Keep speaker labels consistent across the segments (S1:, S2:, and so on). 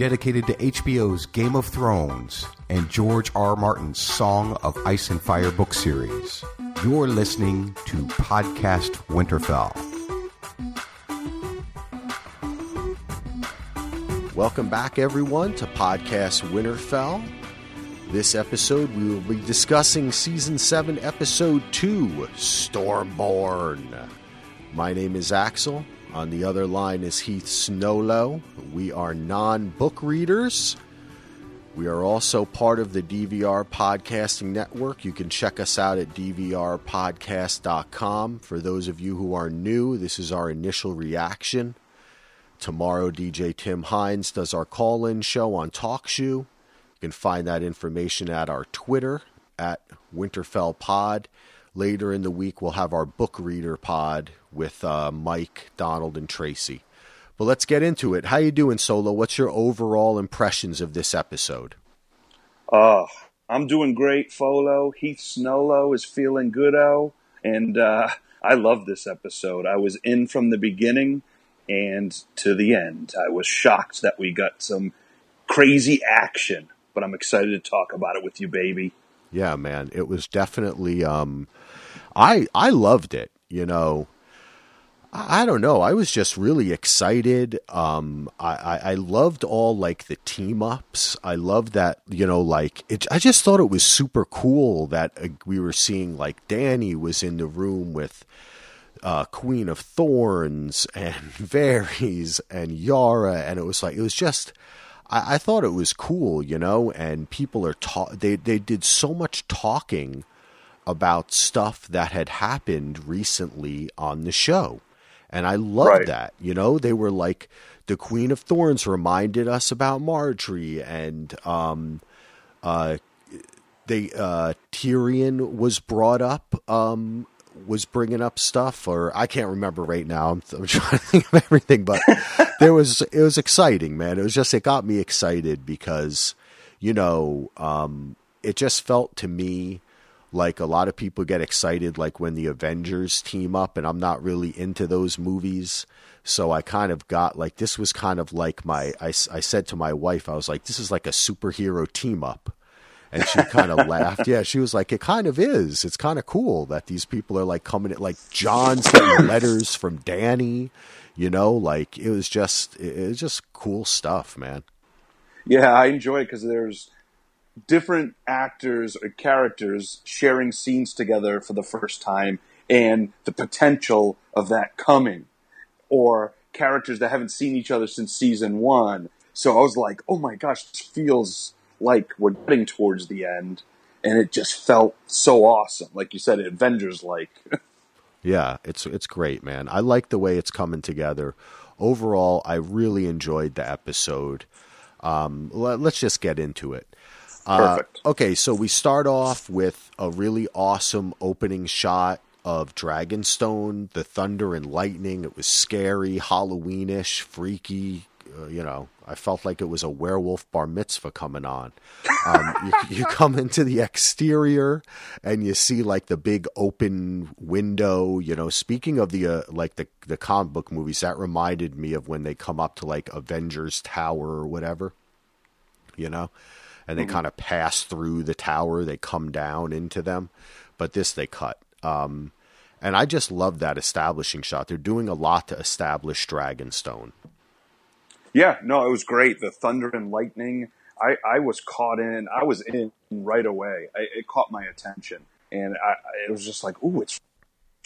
S1: dedicated to HBO's Game of Thrones and George R. Martin's Song of Ice and Fire book series. You're listening to Podcast Winterfell.
S2: Welcome back, everyone, to Podcast Winterfell. This episode, we will be discussing Season 7, Episode 2 Stormborn. My name is Axel. On the other line is Heath Snowlow. We are non book readers. We are also part of the DVR Podcasting Network. You can check us out at dvrpodcast.com. For those of you who are new, this is our initial reaction. Tomorrow, DJ Tim Hines does our call in show on TalkShoe. You can find that information at our Twitter at Winterfell Pod. Later in the week, we'll have our book reader pod with uh, Mike, Donald, and Tracy. But let's get into it. How you doing, Solo? What's your overall impressions of this episode?
S3: Oh, I'm doing great, Folo. Heath Snowlow is feeling good, oh, and uh, I love this episode. I was in from the beginning and to the end. I was shocked that we got some crazy action, but I'm excited to talk about it with you, baby.
S2: Yeah, man, it was definitely. Um, I I loved it. You know, I don't know. I was just really excited. Um, I, I, I loved all like the team ups. I loved that, you know, like it, I just thought it was super cool that uh, we were seeing like Danny was in the room with uh, Queen of Thorns and Varys and Yara. And it was like, it was just, I, I thought it was cool, you know, and people are ta- they, they did so much talking about stuff that had happened recently on the show and I loved right. that. You know, they were like the Queen of Thorns reminded us about Margaery, and um, uh, they uh, Tyrion was brought up. Um, was bringing up stuff, or I can't remember right now. I'm, I'm trying to think of everything, but there was it was exciting, man. It was just it got me excited because you know um, it just felt to me like a lot of people get excited like when the Avengers team up and I'm not really into those movies. So I kind of got like this was kind of like my I, I said to my wife I was like this is like a superhero team up. And she kind of laughed. Yeah, she was like, "It kind of is. It's kind of cool that these people are like coming. At, like getting letters from Dany, you know. Like it was just, it was just cool stuff, man.
S3: Yeah, I enjoy it because there's different actors or characters sharing scenes together for the first time and the potential of that coming or characters that haven't seen each other since season one so i was like oh my gosh this feels like we're getting towards the end and it just felt so awesome like you said avengers like
S2: yeah it's it's great man i like the way it's coming together overall i really enjoyed the episode um, let, us just get into it
S3: uh, Perfect.
S2: Uh, okay, so we start off with a really awesome opening shot of Dragonstone, the thunder and lightning. It was scary, Halloweenish, freaky. Uh, you know, I felt like it was a werewolf bar mitzvah coming on. Um, you, you, come into the exterior and you see like the big open window. You know, speaking of the uh, like the the comic book movies, that reminded me of when they come up to like Avengers Tower or whatever. You know, and they mm-hmm. kind of pass through the tower. They come down into them, but this they cut. Um, and I just love that establishing shot. They're doing a lot to establish Dragonstone.
S3: Yeah, no, it was great. The thunder and lightning. I, I was caught in. I was in right away. I, it caught my attention, and I, it was just like, "Ooh, it's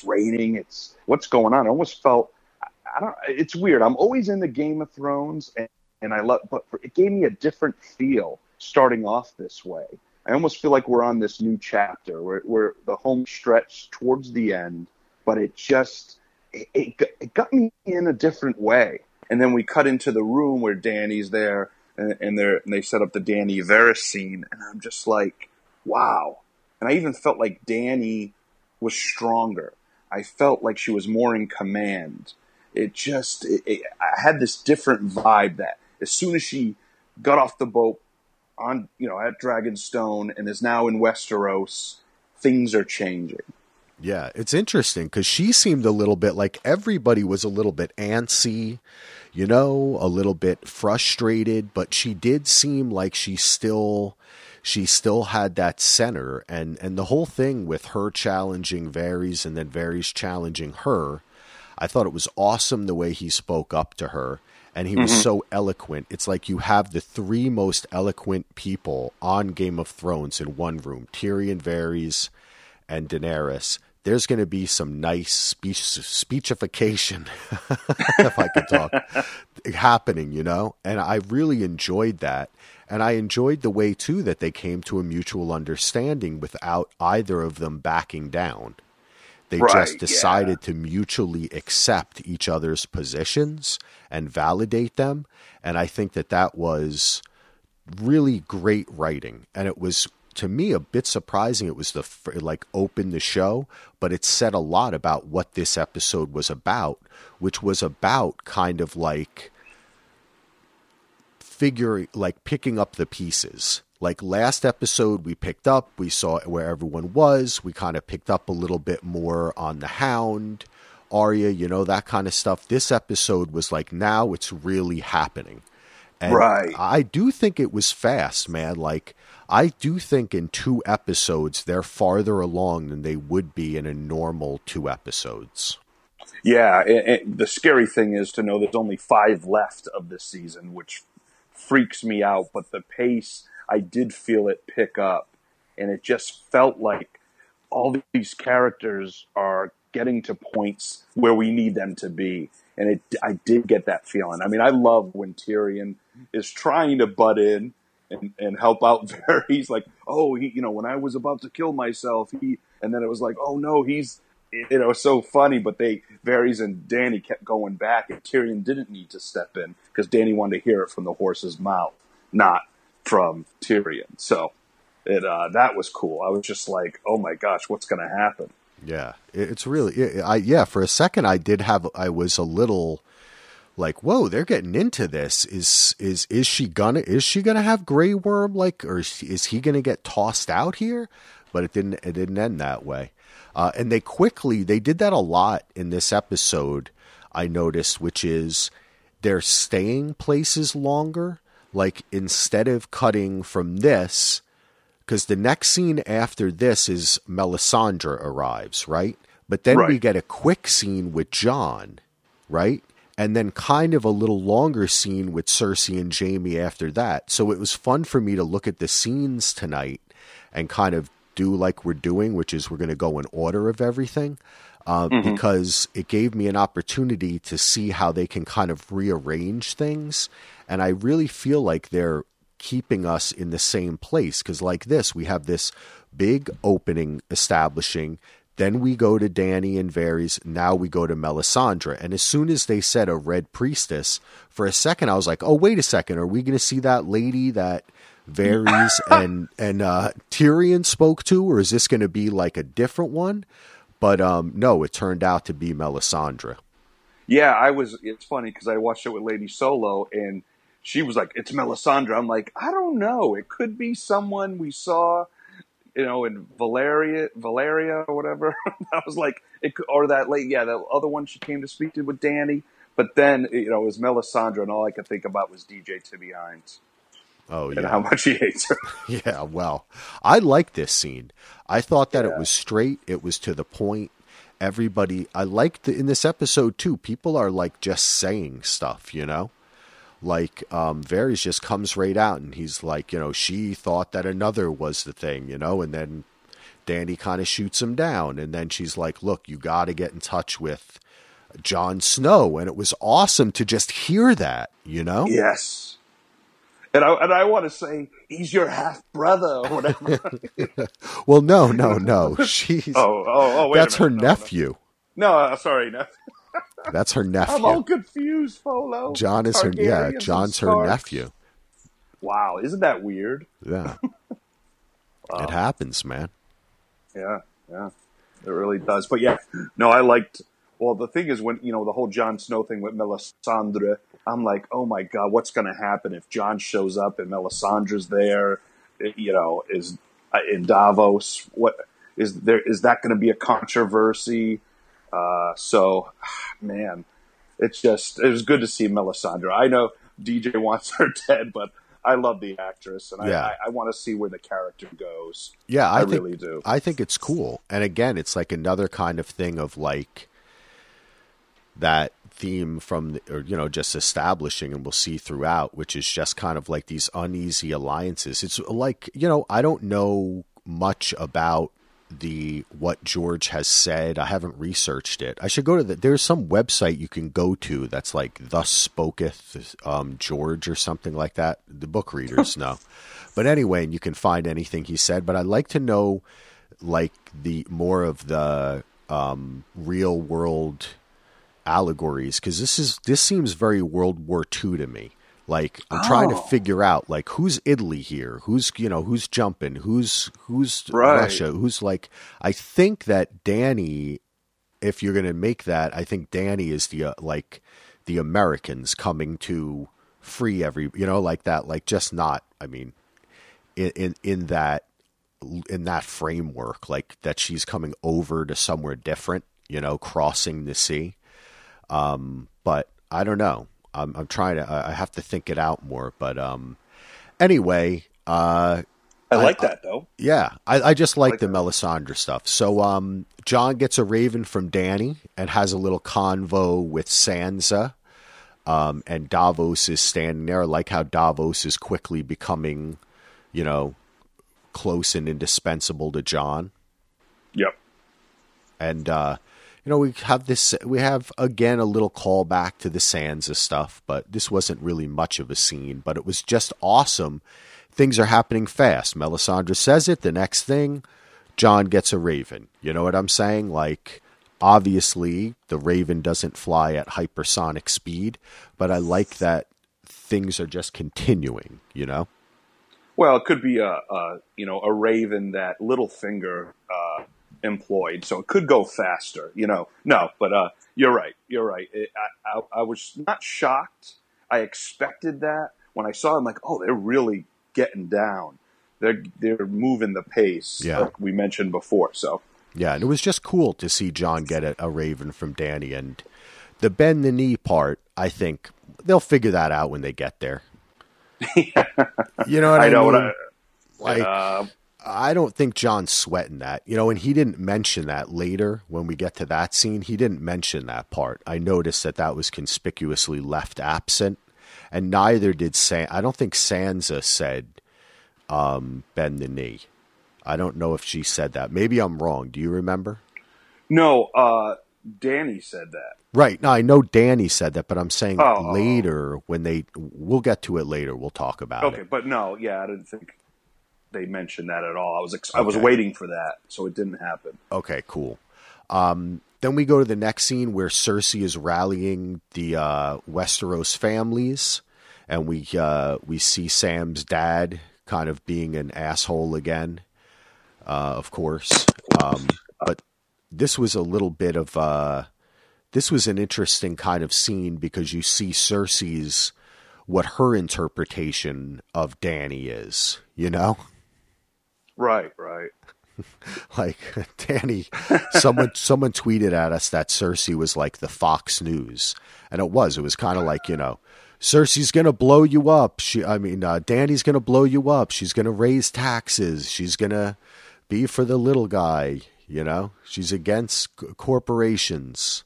S3: raining. It's what's going on." I almost felt. I don't. It's weird. I'm always in the Game of Thrones, and, and I love, but it gave me a different feel starting off this way. I almost feel like we're on this new chapter where, where the home stretch towards the end, but it just it, it, it got me in a different way. And then we cut into the room where Danny's there, and, and, and they set up the Danny Varys scene, and I'm just like, wow. And I even felt like Danny was stronger. I felt like she was more in command. It just, it, it, I had this different vibe that as soon as she got off the boat, on you know at Dragonstone and is now in Westeros, things are changing.
S2: Yeah, it's interesting because she seemed a little bit like everybody was a little bit antsy. you know, a little bit frustrated, but she did seem like she still she still had that center and and the whole thing with her challenging Varys and then Varys challenging her I thought it was awesome the way he spoke up to her and he was mm-hmm. so eloquent it's like you have the three most eloquent people on Game of Thrones in one room Tyrion Varys and Daenerys there's going to be some nice speech speechification if I could talk happening you know and I really enjoyed that and I enjoyed the way, too, that they came to a mutual understanding without either of them backing down. They right, just decided yeah. to mutually accept each other's positions and validate them. And I think that that was really great writing. And it was, to me, a bit surprising. It was the, like, opened the show, but it said a lot about what this episode was about, which was about kind of like figuring like picking up the pieces. Like last episode, we picked up, we saw where everyone was. We kind of picked up a little bit more on the Hound, Arya, you know, that kind of stuff. This episode was like, now it's really happening. And
S3: right.
S2: I do think it was fast, man. Like, I do think in two episodes, they're farther along than they would be in a normal two episodes.
S3: Yeah, the scary thing is to know there's only five left of this season, which freaks me out, but the pace, I did feel it pick up. And it just felt like all these characters are getting to points where we need them to be. And it, I did get that feeling. I mean, I love when Tyrion is trying to butt in and, and help out Varys like, oh, he, you know, when I was about to kill myself, he, and then it was like, oh no, he's, you know, so funny, but they Varys and Danny kept going back, and Tyrion didn't need to step in because Danny wanted to hear it from the horse's mouth, not from Tyrion. So it uh, that was cool. I was just like, oh my gosh, what's going to happen?
S2: Yeah, it's really, I yeah. For a second, I did have, I was a little like, whoa, they're getting into this. Is is is she gonna is she gonna have Grey Worm like, or is, is he gonna get tossed out here? But it didn't. It didn't end that way. Uh, and they quickly they did that a lot in this episode. I noticed, which is they're staying places longer. Like instead of cutting from this, because the next scene after this is Melisandre arrives, right? But then right. we get a quick scene with Jon right? And then kind of a little longer scene with Cersei and Jaime after that. So it was fun for me to look at the scenes tonight and kind of do like we're doing, which is we're going to go in order of everything, uh, mm-hmm. because it gave me an opportunity to see how they can kind of rearrange things. And I really feel like they're keeping us in the same place because, like this, we have this big opening establishing. Then we go to Danny and Varys. Now we go to Melisandre. And as soon as they said a red priestess, for a second I was like, oh, wait a second. Are we going to see that lady that Varys and and uh, Tyrion spoke to, or is this going to be like a different one? But um, no, it turned out to be Melisandre.
S3: Yeah, I was. It's funny because I watched it with Lady Solo, and she was like, "It's Melisandre." I'm like, I don't know. It could be someone we saw, you know, in Valyria, Valyria or whatever. I was like, it or that late, yeah, the other one she came to speak to with Danny. But then, you know, it was Melisandre, and all I could think about was DJ Timmy Hines.
S2: Oh yeah,
S3: and how much he hates her.
S2: yeah, well, I like this scene. I thought that yeah. it was straight. It was to the point. Everybody, I liked the, in this episode too. People are like just saying stuff, you know. Like um, Varys just comes right out and he's like, you know, she thought that another was the thing, you know, and then Dany kind of shoots him down, and then she's like, "Look, you got to get in touch with Jon Snow," and it was awesome to just hear that, you know.
S3: Yes, and I and I want to say he's your half brother or whatever.
S2: well, no, no, no. She's
S3: oh, oh, oh.
S2: that's her no, nephew.
S3: No, no uh, sorry, nephew.
S2: That's her nephew.
S3: I'm all confused, Polo.
S2: Jon is Targaryen her yeah. Jon's her nephew.
S3: Wow, isn't that weird?
S2: Yeah, wow. it happens, man.
S3: Yeah, yeah, it really does. But yeah, no, I liked. Well, the thing is, when you know the whole Jon Snow thing with Melisandre I'm like, oh my god, what's going to happen if Jon shows up and Melisandre's there? You know, is uh, in Davos? What is there? Is that going to be a controversy? Uh, so, man, it's just it was good to see Melisandre. I know DJ wants her dead, but I love the actress, and
S2: Yeah.
S3: I, I, I want to see where the character goes.
S2: Yeah, I,
S3: I
S2: think,
S3: really do.
S2: I think it's cool. And again, it's like another kind of thing of like that theme from the, or you know just establishing and we'll see throughout which is just kind of like these uneasy alliances it's like you know i don't know much about the what george has said. I haven't researched it. I should go to the there's some website you can go to that's like thus spoketh um, george or something like that. The book readers know. But anyway and you can find anything he said. But i'd like to know like the more of the um, real world allegories because this is this seems very World War II to me. Like I'm trying to
S3: Oh.
S2: figure out like who's Italy here, who's you know who's jumping, who's who's
S3: Right.
S2: Russia, who's like. I think that Danny, if you're gonna make that, I think Danny is the uh, like the Americans coming to free every you know like that like just not. I mean, in in, in that in that framework like that she's coming over to somewhere different you know crossing the sea um but i don't know i'm, I'm trying to I I have to think it out more but um anyway uh
S3: I like that though.
S2: yeah, I, I just like,
S3: like
S2: the
S3: that.
S2: Melisandre stuff. So, um, Jon gets a raven from Danny and has a little convo with Sansa. Um, and Davos is standing there. I like how Davos is quickly becoming, you know, close and indispensable to Jon.
S3: Yep.
S2: And uh, you know, we have this. We have again a little callback to the Sansa stuff, but this wasn't really much of a scene. But it was just awesome. Things are happening fast. Melisandre says it. The next thing, Jon gets a raven. You know what I'm saying? Like, obviously, the raven doesn't fly at hypersonic speed, but I like that things are just continuing. You know?
S3: Well, it could be a, a you know a raven that Littlefinger uh, employed, so it could go faster. You know, no, but uh, you're right. You're right. It, I, I, I was not shocked. I expected that when I saw them. Like, oh, they're really getting down. They're they're moving the pace.
S2: Yeah.
S3: like we mentioned before. So
S2: Yeah, and it was just cool to see Jon get a, a raven from Danny. And the bend the knee part, I think they'll figure that out when they get there. You know what I,
S3: I know
S2: mean?
S3: what I.
S2: like,
S3: Uh,
S2: I don't think Jon's sweating that. You know, and he didn't mention that later when we get to that scene. He didn't mention that part. I noticed that that was conspicuously left absent, and neither did San. I don't think Sansa said um, bend the knee. I don't know if she said that. Maybe I'm wrong. Do you remember?
S3: no, uh, Danny said that.
S2: Right. No, I know Danny said that, but I'm saying
S3: Oh.
S2: later when they we'll get to it later. We'll talk about
S3: Okay,
S2: it.
S3: Okay, but no, yeah, I didn't think they mentioned that at all. I was ex- I was waiting for that, so it didn't happen.
S2: Okay, cool. Um, then we go to the next scene where Cersei is rallying the uh, Westeros families, and we uh, we see Sam's dad kind of being an asshole again. Uh, of course, um, but this was a little bit of uh, this was an interesting kind of scene because you see Cersei's what her interpretation of Danny is. You know.
S3: Right, right.
S2: like Danny, someone someone tweeted at us that Cersei was like the Fox News, and it was. It was kind of like you know, Cersei's gonna blow you up. She, I mean, uh, Danny's gonna blow you up. She's gonna raise taxes. She's gonna be for the little guy. You know, she's against c- corporations.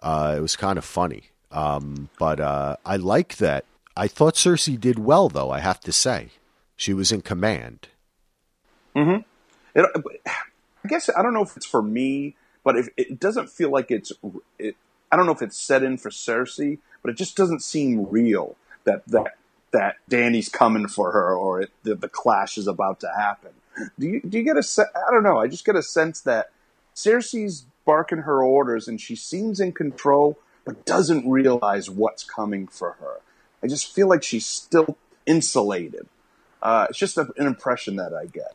S2: Uh, it was kind of funny, um, but uh, I like that. I thought Cersei did well, though. I have to say, she was in command.
S3: It, I guess I don't know if it's for me, but if it doesn't feel like it's, it, I don't know if it's set in for Cersei, but it just doesn't seem real that that that Danny's coming for her or it, the, the clash is about to happen. Do you do you get a I don't know. I just get a sense that Cersei's barking her orders and she seems in control, but doesn't realize what's coming for her. I just feel like she's still insulated. Uh, it's just a, an impression that I get.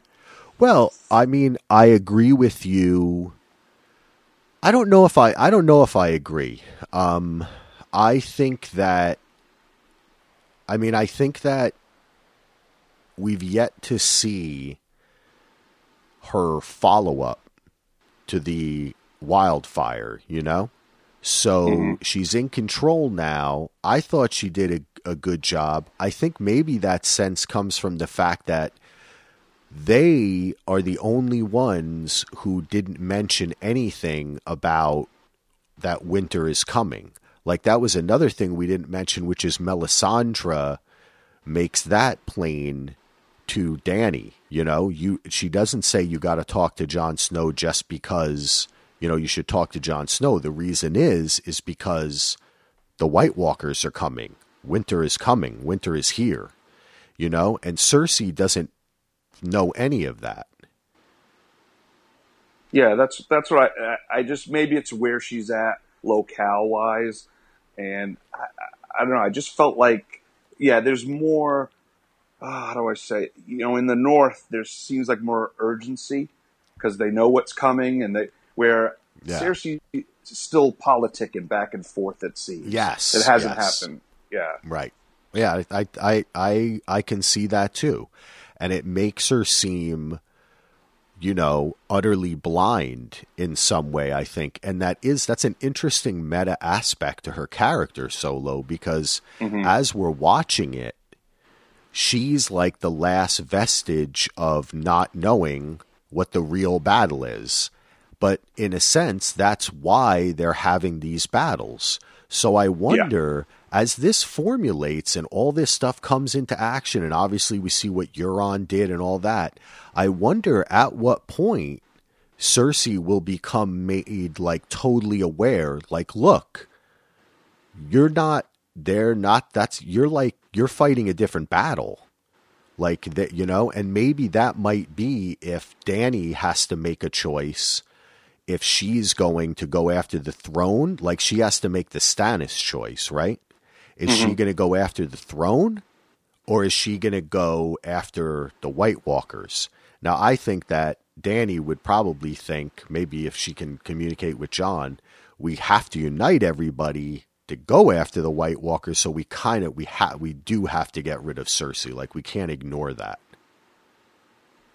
S2: Well, I mean, I agree with you. I don't know if I I don't know if I agree. Um I think that I mean, I think that we've yet to see her follow up to the wildfire, you know? So mm-hmm. she's in control now. I thought she did a, a good job. I think maybe that sense comes from the fact that they are the only ones who didn't mention anything about that winter is coming. Like that was another thing we didn't mention, which is Melisandre makes that plain to Danny. You know, you she doesn't say you got to talk to Jon Snow just because you know you should talk to Jon Snow. The reason is is because the White Walkers are coming. Winter is coming. Winter is here. You know, and Cersei doesn't know any of that.
S3: Yeah, that's that's what I, I just maybe it's where she's at locale wise, and I, I don't know. I just felt like yeah, there's more. Uh, how do I say? It? You know, in the north, there seems like more urgency because they know what's coming, and they where yeah. Cersei still politicking back and forth at sea.
S2: Yes,
S3: it hasn't
S2: yes.
S3: happened. Yeah,
S2: right. Yeah, I, I, I, I can see that too, and it makes her seem you know, utterly blind in some way, I think. And that is that's an interesting meta aspect to her character solo because mm-hmm. as we're watching it, she's like the last vestige of not knowing what the real battle is. But in a sense, that's why they're having these battles. So I wonder yeah. As this formulates and all this stuff comes into action, and obviously we see what Euron did and all that. I wonder at what point Cersei will become made like totally aware, like, look, you're not they're not that's you're like you're fighting a different battle like that you know and maybe that might be if Dany has to make a choice if she's going to go after the throne like she has to make the Stannis choice right is mm-hmm. she going to go after the throne or is she going to go after the White Walkers now, I think that Danny would probably think maybe if she can communicate with Jon, we have to unite everybody to go after the White Walkers. So we kind of we have we do have to get rid of Cersei. Like we can't ignore that.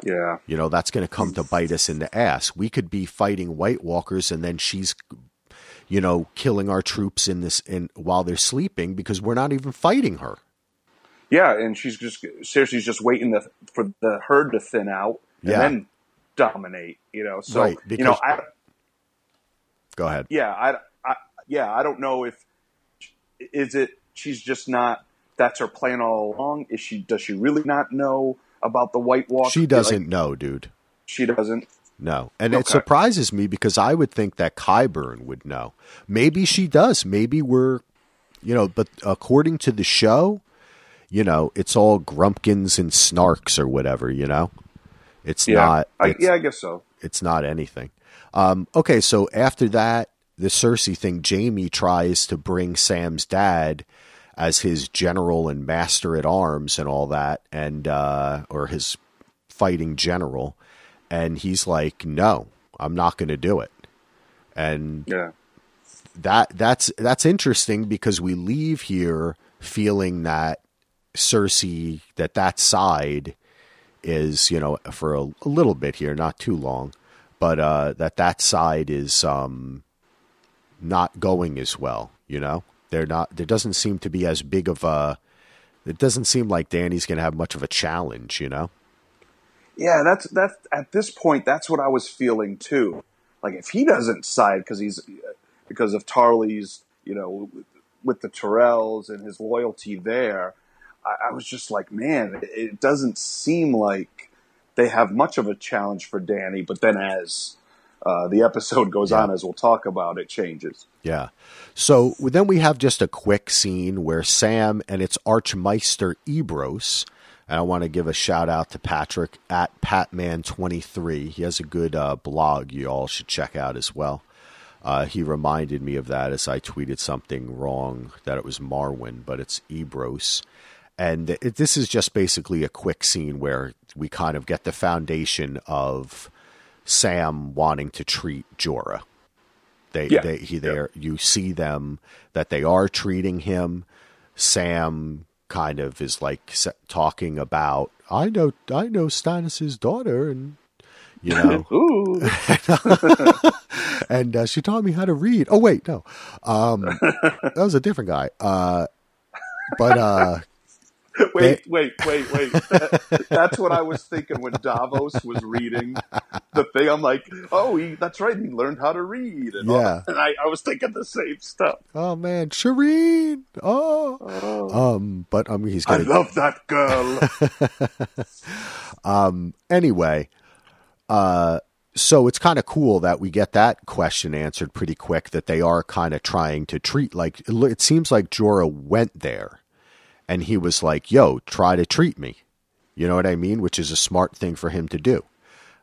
S3: Yeah,
S2: you know that's going to come to bite us in the ass. We could be fighting White Walkers, and then she's, you know, killing our troops in this in while they're sleeping because we're not even fighting her.
S3: Yeah, and she's just Cersei's just waiting to, for the herd to thin out and yeah. then dominate. You know, so right, you know, I,
S2: go ahead.
S3: Yeah, I, I, yeah, I don't know if is it she's just not. That's her plan all along. Is she? Does she really not know about the White Walker?
S2: She doesn't like, know, dude.
S3: She doesn't.
S2: No, and okay. it surprises me because I would think that Qyburn would know. Maybe she does. Maybe we're, you know, but according to the show, you know, it's all grumpkins and snarks or whatever, you know? It's
S3: yeah,
S2: not.
S3: I, yeah, I guess so.
S2: It's not anything. Um, okay, so after that, the Cersei thing, Jaime tries to bring Sam's dad as his general and master at arms and all that, and uh, or his fighting general, and he's like, "No, I'm not going to do it." And
S3: yeah.
S2: that that's that's interesting because we leave here feeling that Cersei that that side is you know for a, a little bit here, not too long, but uh, that that side is um, not going as well. You know, they're not. There doesn't seem to be as big of a. It doesn't seem like Danny's going to have much of a challenge. You know.
S3: Yeah, that's that's at this point. That's what I was feeling too. Like if he doesn't side because he's because of Tarly's, you know, with the Tyrells and his loyalty there, I, I was just like, man, it, it doesn't seem like they have much of a challenge for Danny. But then as uh, the episode goes yeah. on, as we'll talk about, it changes.
S2: Yeah. So then we have just a quick scene where Sam and its Archmaester Ebrose, and I want to give a shout out to Patrick at Patman23. He has a good uh, blog you all should check out as well. Uh, he reminded me of that as I tweeted something wrong that it was Marwyn, but it's Ebrose. And it, this is just basically a quick scene where we kind of get the foundation of Sam wanting to treat Jorah. They, yeah. they, he, there, yeah. you see them that they are treating him. Sam kind of is like talking about, I know, I know Stannis's daughter, and you know, and uh, she taught me how to read. Oh wait, no, um, that was a different guy. Uh, but uh,
S3: wait, wait, wait, wait. That, that's what I was thinking when Davos was reading the thing. I'm like, oh, he, that's right. He learned how to read. And
S2: Yeah.
S3: and I, I was thinking the same stuff.
S2: oh man, Shireen. Oh, um, but I mean, he's
S3: I
S2: gonna
S3: love that girl.
S2: um, anyway, uh, so it's kind of cool that we get that question answered pretty quick. That they are kind of trying to treat like it it seems like Jorah went there, and he was like, "Yo, try to treat me," you know what I mean? Which is a smart thing for him to do.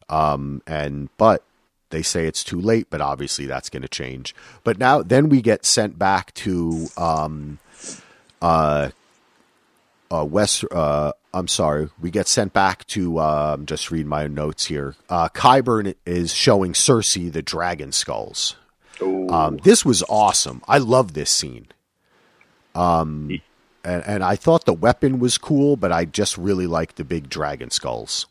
S2: Um, and but they say it's too late, but obviously that's going to change. But now, then we get sent back to um, uh, West. Uh, I'm sorry, we get sent back to. Uh, I'm just reading my notes here. Uh, Qyburn is showing Cersei the dragon skulls. Um, this was awesome. I love this scene. Um, and, and I thought the weapon was cool, but I just really liked the big dragon skulls.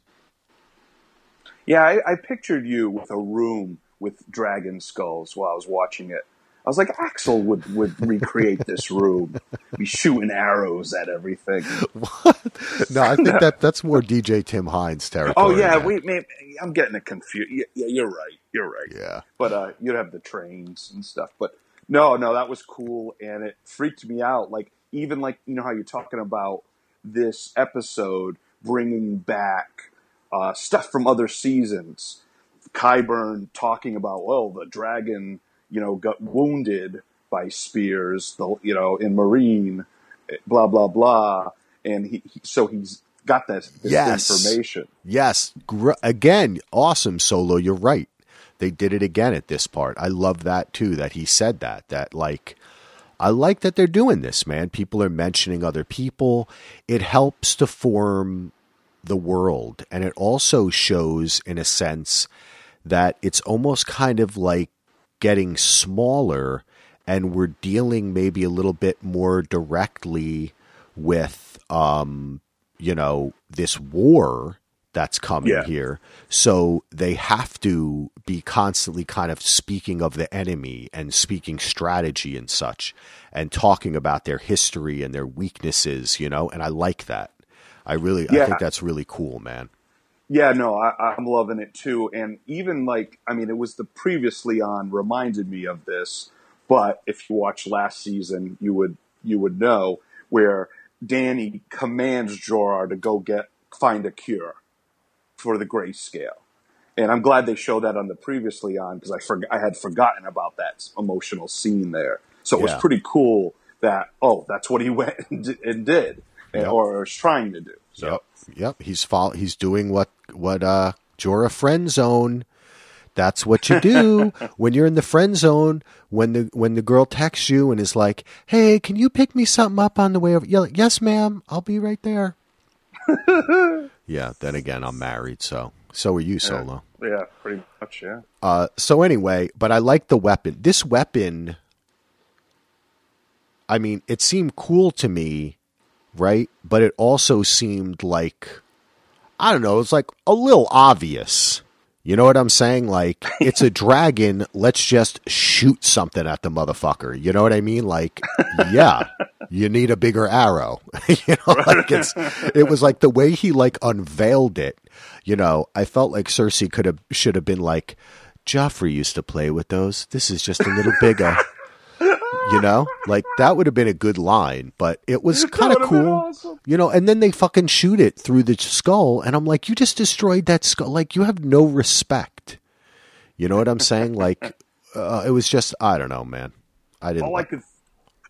S3: Yeah, I, I pictured you with a room with dragon skulls while I was watching it. I was like, Axel would, would recreate this room, be shooting arrows at everything. What?
S2: No, I think that that's more DJ Tim Hines territory.
S3: Oh yeah,
S2: man,
S3: I'm getting it confused. Yeah, yeah, you're right. You're right.
S2: yeah.
S3: But uh, you'd have the trains and stuff. But no, no, that was cool, and it freaked me out. Like even like you know how you're talking about this episode bringing back uh, stuff from other seasons. Qyburn talking about well, the dragon, you know, got wounded by spears, the you know, in Meereen, blah blah blah, and he, he so he's got this, this
S2: Yes.
S3: information.
S2: Yes. Gr- again, awesome solo. You're right. They did it again at this part. I love that too, that he said that. That, like, I like that they're doing this, man. People are mentioning other people. It helps to form the world. And it also shows, in a sense, that it's almost kind of like getting smaller and we're dealing maybe a little bit more directly with um you know this war that's coming
S3: Yeah.
S2: here. So they have to be constantly kind of speaking of the enemy and speaking strategy and such and talking about their history and their weaknesses you know and i like that. I really i think that's really cool man.
S3: Yeah, no, I, I'm loving it too. And even like, I mean, it was the previously on reminded me of this, but if you watch last season, you would you would know where Danny commands Jorah to go get find a cure for the grayscale. And I'm glad they showed that on the previously on because I forg- I had forgotten about that emotional scene there. So it was pretty cool that oh, that's what he went and di- and did, and,
S2: Yep.
S3: or is trying to do. So
S2: Yep. Yep. He's fol- he's doing what what uh Jorah friend zone. That's what you do when you're in the friend zone. When the when the girl texts you and is like, "Hey, can you pick me something up on the way over?" You're like, "Yes, ma'am. I'll be right there." yeah. Then again, I'm married, so so are you, Solo.
S3: yeah, pretty much, yeah.
S2: Uh, so anyway, but I like the weapon. This weapon, I mean, it seemed cool to me, right? But it also seemed like, I don't know, it's like a little obvious. You know what I'm saying? Like, it's a dragon. Let's just shoot something at the motherfucker. You know what I mean? Like, yeah, you need a bigger arrow. you know, like it's, it was like the way he like unveiled it. You know, I felt like Cersei could have, should have been like, Joffrey used to play with those. This is just a little bigger. You know, like that would have been a good line, but it was kind of cool.
S3: awesome.
S2: You know, and then they fucking shoot it through the skull, and I'm like, you just destroyed that skull. Like you have no respect. You know what I'm saying? Like uh, it was just I don't know, man. I didn't.
S3: all I could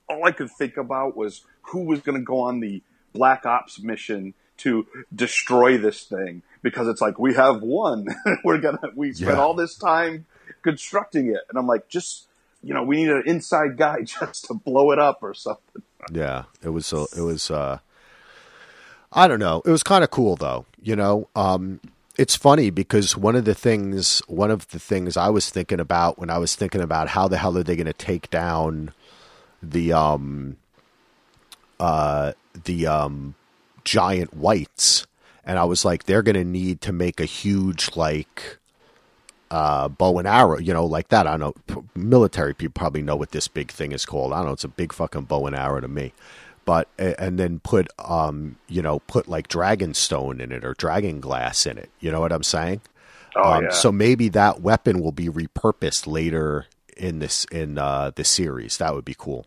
S3: all I could think about was who was going to go on the Black Ops mission to destroy this thing because it's like we have one. We're gonna we spent
S2: Yeah.
S3: all this time constructing it, and I'm like, just you know, we need an inside guy just to blow it up or something.
S2: Yeah, it was. Uh, it was. Uh, I don't know. It was kind of cool though. You know, um, it's funny because one of the things, one of the things I was thinking about when I was thinking about how the hell are they going to take down the um, uh, the um, giant whites, and I was like, they're going to need to make a huge like uh, bow and arrow, you know, like that. I don't know. Military people probably know what this big thing is called. I don't know. It's a big fucking bow and arrow to me. But and then put um you know put like dragon stone in it or dragon glass in it. You know what I'm saying?
S3: Oh,
S2: um,
S3: yeah.
S2: So maybe that weapon will be repurposed later in this in uh, the series. That would be cool.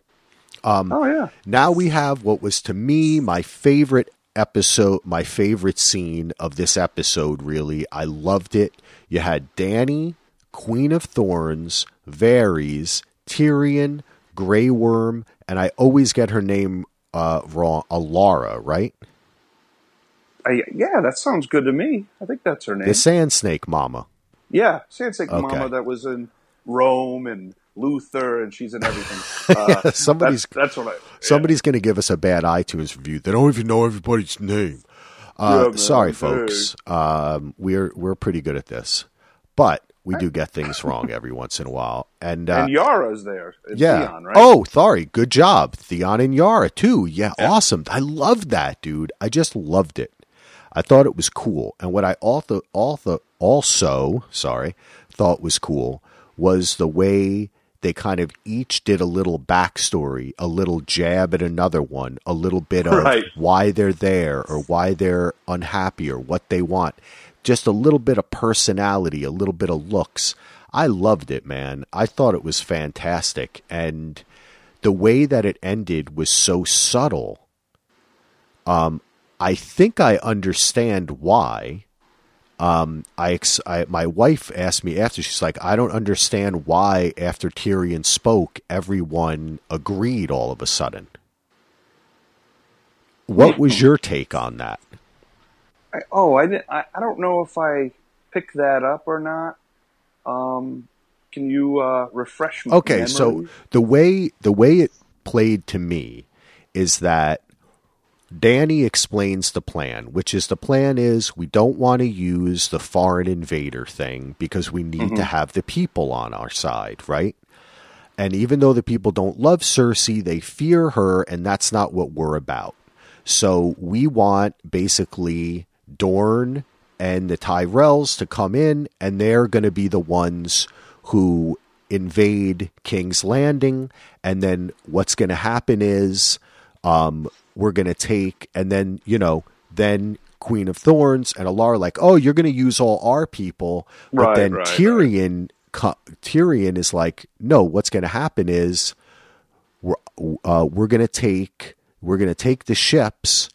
S3: oh yeah.
S2: Now we have what was to me my favorite episode, my favorite scene of this episode, really. I loved it. You had Danny, Queen of Thorns, Varys, Tyrion, Grey Worm, and I always get her name uh, wrong, Alara, right?
S3: I, yeah, that sounds good to me. I think that's her name.
S2: The Sand Snake Mama.
S3: yeah, Sansa
S2: Okay.
S3: Mama that was in Rome and Luther, and she's in everything. Uh,
S2: somebody's-
S3: that's, that's what I. yeah.
S2: Somebody's going to give us a bad iTunes review. They don't even know everybody's name. Uh,
S3: Yeah,
S2: sorry, folks. Um, we're we're pretty good at this, but we do get things wrong every once in a while. And, uh,
S3: and Yara's there.
S2: Yeah.
S3: Theon, right?
S2: Oh, sorry. Good job, Theon and Yara too. Yeah, awesome. I loved that, dude. I just loved it. I thought it was cool. And what I also also also sorry thought was cool was the way they kind of each did a little backstory, a little jab at another one, a little bit of
S3: Right.
S2: why they're there or why they're unhappy or what they want. Just a little bit of personality, a little bit of looks. I loved it, man. I thought it was fantastic. And the way that it ended was so subtle. Um, I think I understand why. Um, I, ex- I my wife asked me after. She's like, I don't understand why after Tyrion spoke, everyone agreed all of a sudden. What was your take on that?
S3: I, oh, I, didn't, I I don't know if I picked that up or not. Um, can you uh, refresh my
S2: Okay, so the way the way it played to me is that Danny explains the plan, which is the plan is we don't want to use the foreign invader thing because we need to have the people on our side, right? And even though the people don't love Cersei, they fear her, and that's not what we're about. So we want basically Dorne and the Tyrells to come in, and they're going to be the ones who invade King's Landing. And then what's going to happen is um, we're going to take, and then, you know, then Queen of Thorns and Alara like, oh, you're going to use all our people. But
S3: Right,
S2: then
S3: right, right.
S2: Tyrion, co- Tyrion is like, no, what's going to happen is we're uh, we're going to take we're going to take the ships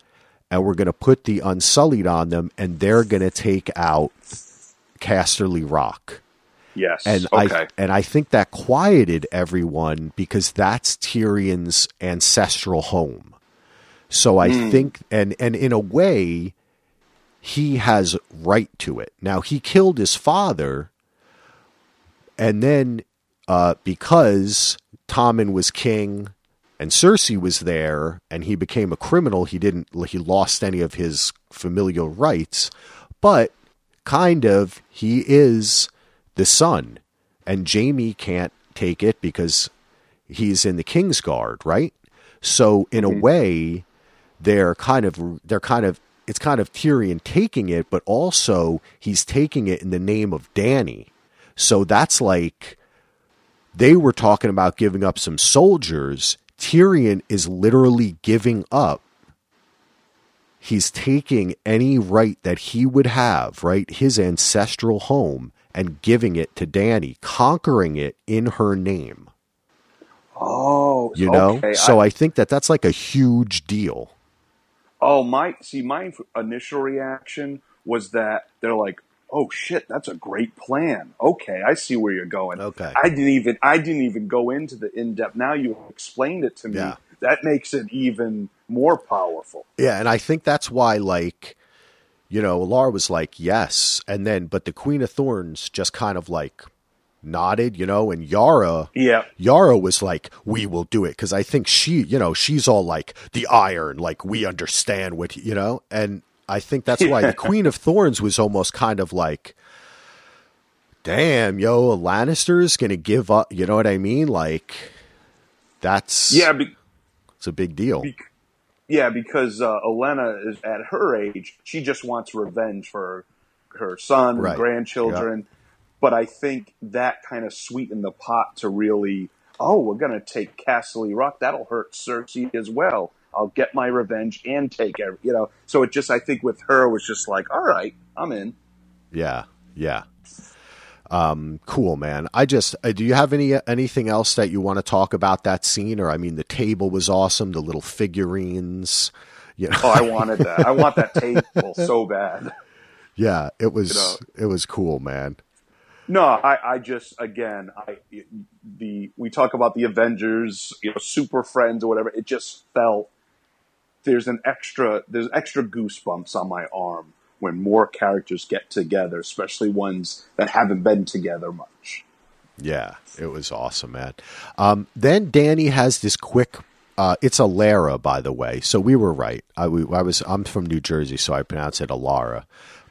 S2: and we're going to put the Unsullied on them, and they're going to take out Casterly Rock.
S3: yes.
S2: And
S3: okay.
S2: I and I think that quieted everyone because that's Tyrion's ancestral home. So I
S3: Hmm.
S2: think and and in a way he has right to it. Now he killed his father and then uh, because Tommen was king and Cersei was there and he became a criminal, he didn't he lost any of his familial rights, but kind of he is the son and Jaime can't take it because he's in the king's guard, right? So in a way they're kind of they're kind of it's kind of Tyrion taking it, but also he's taking it in the name of Danny. So that's like they were talking about giving up some soldiers. Tyrion is literally giving up. He's taking any right that he would have, right? His ancestral home and giving it to Danny, conquering it in her name.
S3: oh,
S2: You know?
S3: okay.
S2: so I think that that's like a huge deal.
S3: Oh, my see, my initial reaction was that they're like, "Oh shit, that's a great plan." Okay, I see where you're going.
S2: Okay.
S3: I didn't even I didn't even go into the in depth. Now you explained it to me.
S2: Yeah.
S3: That makes it even more powerful.
S2: Yeah, and I think that's why, like, you know, Laura was like, yes. And then, but the Queen of Thorns just kind of like nodded, you know, and Yara.
S3: Yeah.
S2: Yara was like, "We will do it," because I think she, you know, she's all like the iron, like we understand what you know, and I think that's why the Queen of Thorns was almost kind of like, "Damn, yo, a Lannister's gonna give up." You know what I mean? Like, that's
S3: Yeah. Be-
S2: it's a big deal.
S3: be- yeah, because uh, Olenna is at her age, she just wants revenge for her son
S2: Right.
S3: and grandchildren. But I think that kind of sweetened the pot to really, oh, we're going to take Casterly Rock. That'll hurt Cersei as well. I'll get my revenge and take every, you know. So it just, I think with her was just like, all right, I'm in.
S2: Yeah, yeah. Um, cool, man. I just, uh, do you have any anything else that you want to talk about that scene? Or I mean, the table was awesome. The little figurines. You know?
S3: Oh, I wanted that. I want that table so bad.
S2: Yeah, it was.
S3: You know?
S2: it was cool, man.
S3: No, I, I just again, I the we talk about the Avengers, you know, Super Friends or whatever. It just felt there's an extra there's extra goosebumps on my arm when more characters get together, especially ones that haven't been together much.
S2: Yeah, it was awesome, man. Um, then Danny has this quick. Uh, it's a Lara, by the way. So we were right. I, we, I was. I'm from New Jersey, so I pronounce it Alara,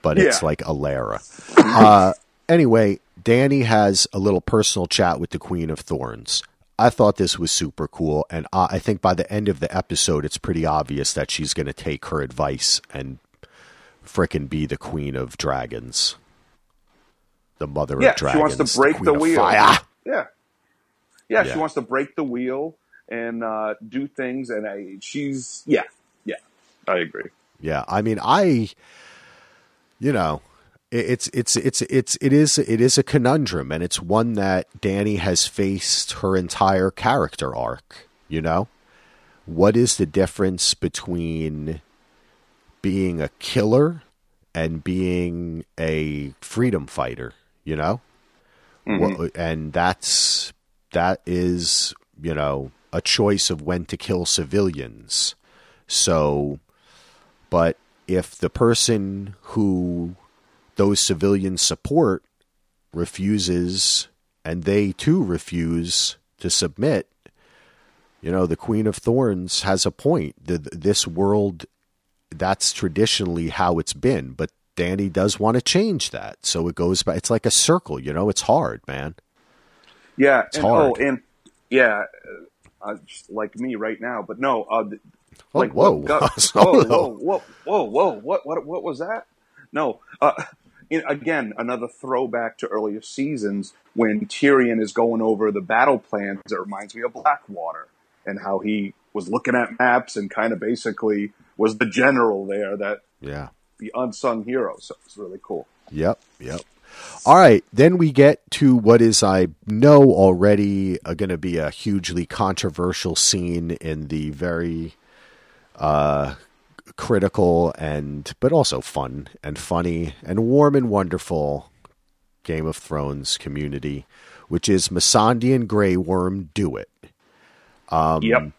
S2: but it's
S3: Yeah.
S2: like Alara. Uh, anyway, Danny has a little personal chat with the Queen of Thorns. I thought this was super cool, and I I think by the end of the episode, it's pretty obvious that she's going to take her advice and frickin' be the Queen of Dragons, the Mother
S3: Yeah,
S2: of dragons.
S3: she wants to break
S2: Queen
S3: the wheel.
S2: Fire.
S3: Yeah. yeah,
S2: Yeah.
S3: she wants to break the wheel and uh, do things, and I, she's yeah, yeah. I agree.
S2: Yeah, I mean, I, you know, it's it's it's it's it is it is a conundrum, and it's one that Danny has faced her entire character arc. You know, what is the difference between being a killer and being a freedom fighter? You know, mm-hmm. Wha- and that's that is you know a choice of when to kill civilians. So but if the person who those civilians support refuses and they too refuse to submit, you know, the Queen of Thorns has a point. The, this world, that's traditionally how it's been, but Danny does want to change that. So it goes by It's like a circle, you know, it's hard, man.
S3: Yeah, and,
S2: hard.
S3: oh, and yeah, uh, like me right now. But no, uh,
S2: Oh,
S3: like
S2: whoa.
S3: what whoa, whoa, whoa, whoa, whoa! What, what, what was that? No, uh, in, again, another throwback to earlier seasons when Tyrion is going over the battle plans. It reminds me of Blackwater and how he was looking at maps and kind of basically was the general there that
S2: Yeah.
S3: the unsung hero. So it's really cool.
S2: Yep, yep. All right, then we get to what is I know already uh, going to be a hugely controversial scene in the very uh, critical and but also fun and funny and warm and wonderful Game of Thrones community, which is Missandei and Grey Worm do it. Um,
S3: yep.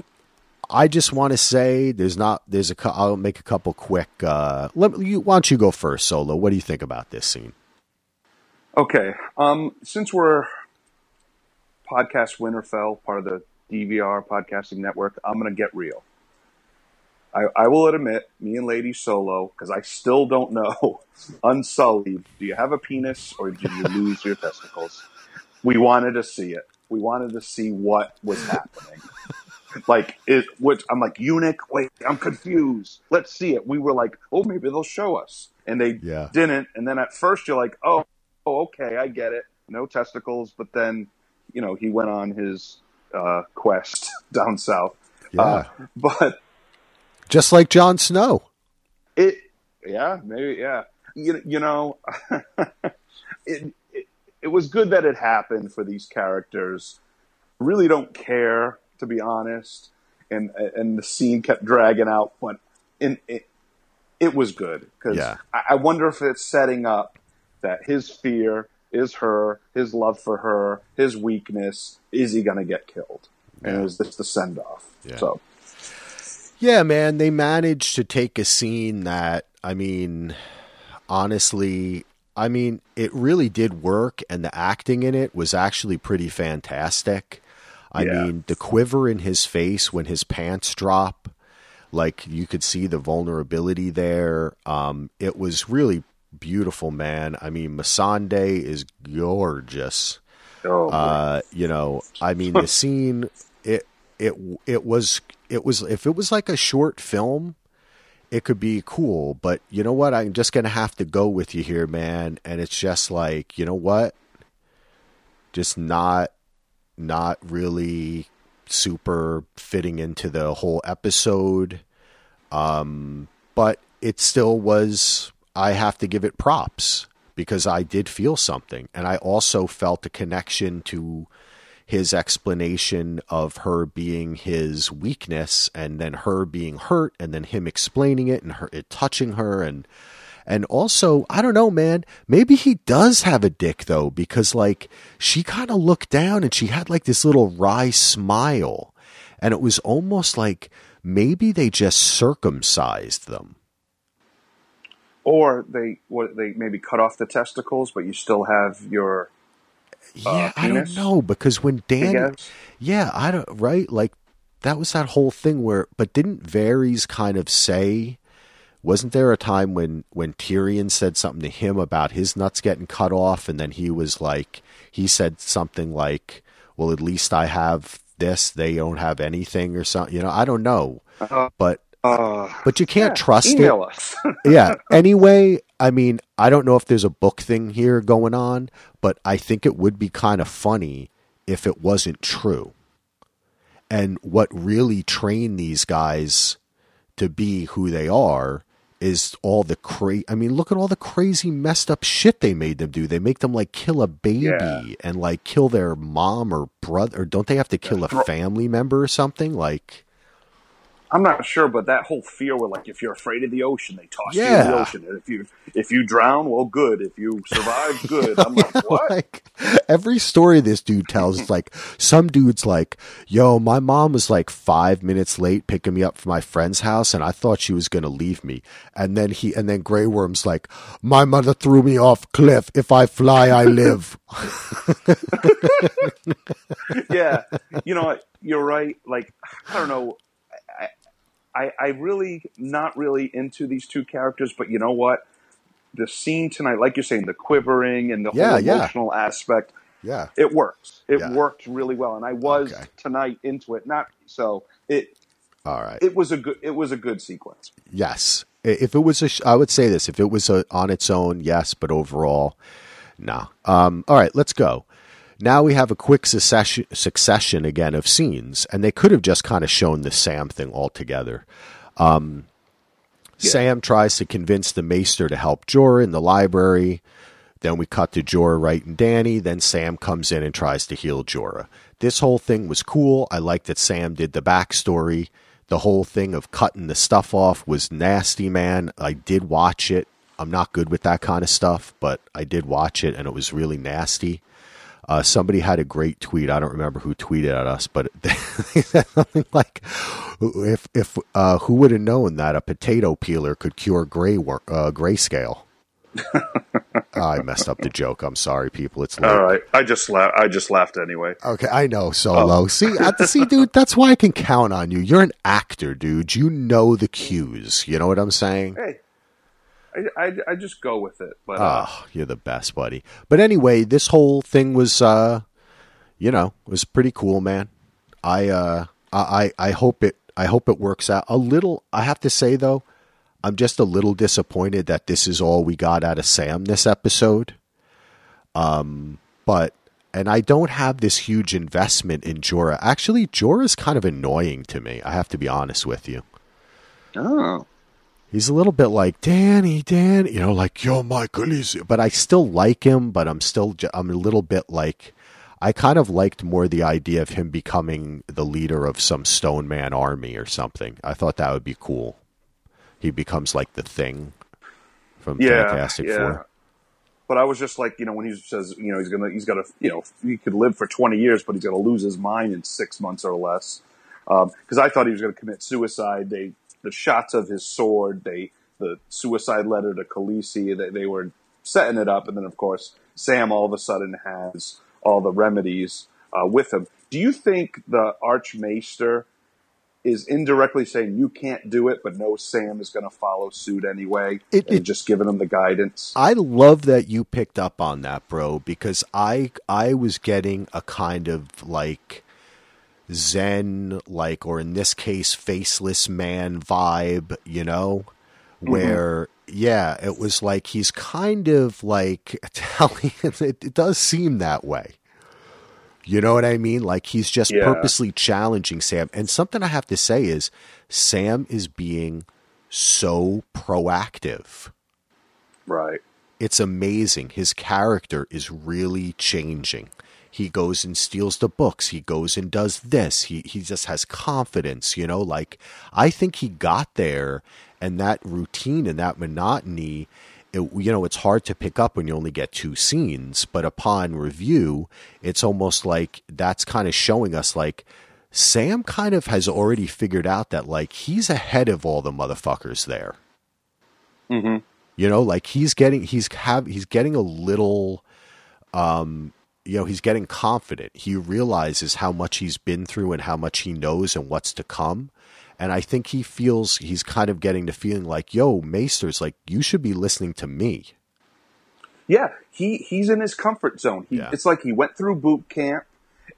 S2: I just want to say there's not there's a I'll make a couple quick. Uh, let you why don't you go first, Solo? What do you think about this scene?
S3: Okay. Um, since we're podcast Winterfell, part of the DVR podcasting network, I'm going to get real. I, I will admit, me and Lady Solo, because I still don't know, Unsullied, do you have a penis or did you lose your testicles? We wanted to see it. We wanted to see what was happening. like, it, which I'm like, eunuch, wait, I'm confused. Let's see it. We were like, oh, maybe they'll show us. And they
S2: Yeah.
S3: didn't. And then at first you're like, oh, oh, okay, I get it. No testicles. But then, you know, he went on his uh, quest down south.
S2: Yeah,
S3: Uh, but
S2: just like Jon Snow.
S3: it, yeah, maybe, yeah. You, you know, it, it, it was good that it happened for these characters. Really don't care, to be honest. And, and the scene kept dragging out, but in, it, it was good because
S2: Yeah.
S3: I, I wonder if it's setting up that his fear is her, his love for her, his weakness. Is he going to get killed? And is this the send off?
S2: Yeah.
S3: So
S2: Yeah, man, they managed to take a scene that I mean, honestly, I mean, it really did work, and the acting in it was actually pretty fantastic. I
S3: Yeah.
S2: mean, the quiver in his face when his pants drop, like you could see the vulnerability there. Um, it was really beautiful, man. I mean, Missandei is gorgeous.
S3: oh,
S2: Uh, you know, I mean, the scene it it it was it was if it was like a short film, it could be cool. But you know what? I'm just gonna have to go with you here, man. And it's just like you know what? just not not really super fitting into the whole episode. Um, but it still was. I have to give it props because I did feel something, and I also felt a connection to his explanation of her being his weakness, and then her being hurt, and then him explaining it and her it touching her, and and also, I don't know, man. Maybe he does have a dick though, because like she kind of looked down and she had like this little wry smile, and it was almost like maybe they just circumcised them.
S3: Or they what they maybe cut off the testicles, but you still have your
S2: Yeah,
S3: uh,
S2: I don't know because when Dan, yeah, I don't right like that was that whole thing where, but didn't Varys kind of say? Wasn't there a time when when Tyrion said something to him about his nuts getting cut off, and then he was like, he said something like, "Well, at least I have this; they don't have anything," or something. You know, I don't know,
S3: Uh,
S2: but
S3: uh,
S2: but you can't
S3: yeah,
S2: trust it. yeah. Anyway, I mean, I don't know if there's a book thing here going on, but I think it would be kind of funny if it wasn't true. And what really trained these guys to be who they are is all the crazy. I mean, look at all the crazy messed up shit they made them do. They make them like kill a baby
S3: Yeah.
S2: and like kill their mom or brother or don't they have to kill a family member or something? Like
S3: I'm not sure, but that whole fear where like if you're afraid of the ocean, they toss you in the ocean, and if you if you drown, well, good. If you survive, good. I'm like, what?
S2: like every story this dude tells is like some dude's like yo my mom was like five minutes late picking me up from my friend's house and i thought she was gonna leave me and then he and then Grey Worm's like my mother threw me off cliff if i fly i live
S3: yeah, you know, what? you're right. Like, I don't know. I, I, really not really into these two characters, but you know what? The scene tonight, like you're saying, the quivering and the
S2: Yeah,
S3: whole
S2: yeah.
S3: emotional aspect,
S2: yeah
S3: it works. It
S2: Yeah.
S3: worked really well, and I was
S2: Okay.
S3: tonight into it. Not so it.
S2: all right
S3: It was a good. It was a good sequence.
S2: yes if it was a sh- i would say this if it was a, on its own yes but overall no um all right let's go now we have a quick succession, succession again of scenes, and they could have just kind of shown the Sam thing altogether. Um,
S3: Yeah.
S2: Sam tries to convince the Maester to help Jorah in the library. Then we cut to Jorah and Danny. Then Sam comes in and tries to heal Jorah. This whole thing was cool. I like that Sam did the backstory. The whole thing of cutting the stuff off was nasty, man. I did watch it. I'm not good with that kind of stuff, but I did watch it, and it was really nasty. Uh, somebody had a great tweet. I don't remember who tweeted at us, but they said something like, "If if uh, who would have known that a potato peeler could cure gray wor- uh, grayscale?" I messed up the joke. I'm sorry, people. It's late.
S3: All right, I just laughed. I just laughed anyway.
S2: Okay, I know Solo. See, I, see, dude, that's why I can count on you. You're an actor, dude. You know the cues. You know what I'm saying?
S3: Hey, I, I, I just go with it. But uh,
S2: Oh, you're the best, buddy. But anyway, this whole thing was, uh, you know, was pretty cool, man. I, uh, I, I I hope it, I hope it works out a little. I have to say though, I'm just a little disappointed that this is all we got out of Sam this episode. Um, but and I don't have this huge investment in Jorah. Actually, Jorah's kind of annoying to me. I have to be honest with you.
S3: oh,
S2: He's a little bit like Danny, Dan, you know, like yo, Michael is. But I still like him. But I'm still, I'm a little bit like, I kind of liked more the idea of him becoming the leader of some Stone Man army or something. I thought that would be cool. He becomes like the thing from
S3: yeah,
S2: Fantastic
S3: yeah.
S2: Four.
S3: But I was just like, you know, when he says, you know, he's gonna, he's got to, you know, he could live for twenty years, but he's gonna lose his mind in six months or less. Um, because I thought he was gonna commit suicide. They, the shots of his sword, they, the suicide letter to Khaleesi, they, they were setting it up, and then of course Sam all of a sudden has all the remedies uh, with him. Do you think the Archmaester is indirectly saying you can't do it, but no, Sam is going to follow suit anyway,
S2: It-
S3: and
S2: it-
S3: just giving him the guidance?
S2: I love that you picked up on that, bro, because I I was getting a kind of like Zen, like, or in this case, faceless man vibe, you know, mm-hmm. where yeah, it was like he's kind of like telling. It, it does seem that way. You know what I mean? Like he's just
S3: Yeah.
S2: purposely challenging Sam. And something I have to say is Sam is being so proactive.
S3: Right.
S2: It's amazing. His character is really changing. He goes and steals the books. He goes and does this. He he just has confidence, you know, like I think he got there and that routine and that monotony it, you know, it's hard to pick up when you only get two scenes, but upon review, it's almost like that's kind of showing us like Sam kind of has already figured out that like he's ahead of all the motherfuckers there.
S3: hmm
S2: You know, like he's getting he's have he's getting a little um you know, he's getting confident. He realizes how much he's been through and how much he knows and what's to come. And I think he feels he's kind of getting the feeling like, yo, Maester's like, you should be listening to me.
S3: Yeah, he he's in his comfort zone. He,
S2: Yeah.
S3: It's like he went through boot camp,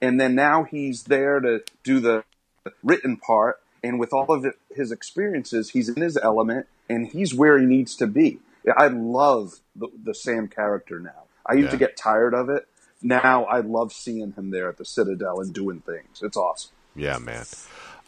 S3: and then now he's there to do the written part. And with all of his experiences, he's in his element, and he's where he needs to be. I love the, the Sam character now. I used to get tired of it. Now I love seeing him there at the Citadel and doing things. It's awesome.
S2: Yeah, man.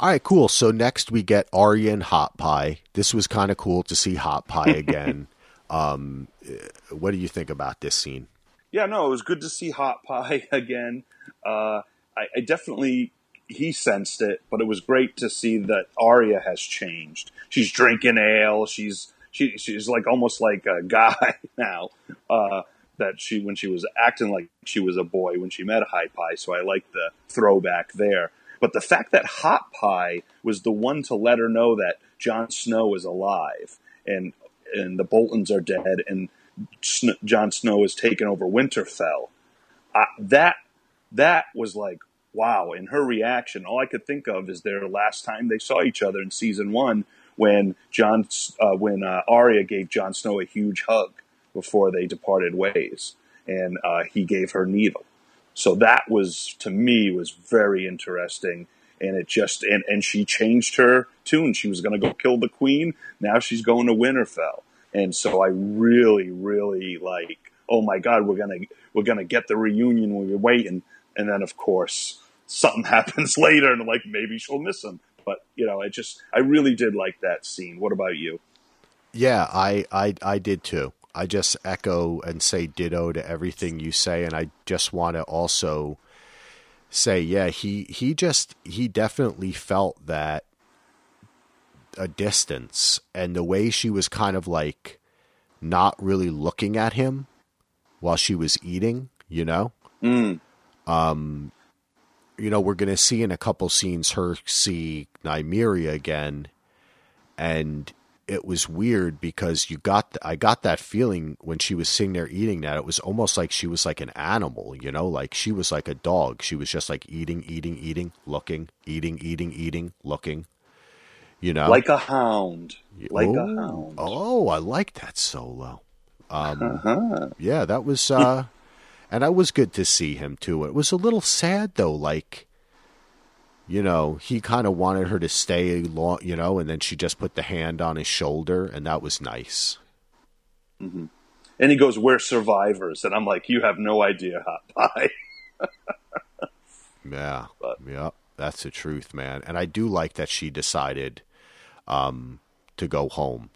S2: All right, cool. So next we get Arya and Hot Pie. This was kind of cool to see Hot Pie again. um, uh, what do you think about this scene?
S3: Yeah, no, it was good to see Hot Pie again. Uh, I, I definitely he sensed it, but it was great to see that Arya has changed. She's drinking ale. She's she she's like almost like a guy now. Uh, that she when she was acting like she was a boy when she met High Pie. So I like the throwback there. But the fact that Hot Pie was the one to let her know that Jon Snow is alive and and the Boltons are dead and Sn- Jon Snow has taken over Winterfell. Uh, that that was like wow. In her reaction, all I could think of is their last time they saw each other in season one when Jon uh, when uh, Arya gave Jon Snow a huge hug before they departed ways, and uh, he gave her needle. So that was to me was very interesting. And it just and, and she changed her tune. She was going to go kill the queen. Now she's going to Winterfell. And so I really, really like. Oh my God, we're gonna we're gonna get the reunion. We were waiting, and then of course something happens later, and like maybe she'll miss him. But you know, I just I really did like that scene. What about you?
S2: Yeah, I, I, I did too. I just echo and say ditto to everything you say, and I just want to also say, yeah, he he just he definitely felt that a distance, and the way she was kind of like not really looking at him while she was eating, you know.
S3: Mm.
S2: Um, you know, we're gonna see in a couple scenes her see Nymeria again, and it was weird because you got I got that feeling when she was sitting there eating that it was almost like she was like an animal, you know, like she was like a dog. She was just like eating, eating, eating, looking, eating, eating, eating, looking. You know,
S3: Like a hound. Like
S2: oh,
S3: a hound.
S2: Oh, I like that solo. Um,
S3: Uh-huh.
S2: yeah, that was, uh, and that was good to see him too. It was a little sad though, like, you know, he kind of wanted her to stay long, you know, and then she just put the hand on his shoulder, and that was nice.
S3: And he goes, "We're survivors," and I'm like, "You have no idea, Hot Pie."
S2: Yeah,
S3: But-
S2: yeah, that's the truth, man. And I do like that she decided um, to go home.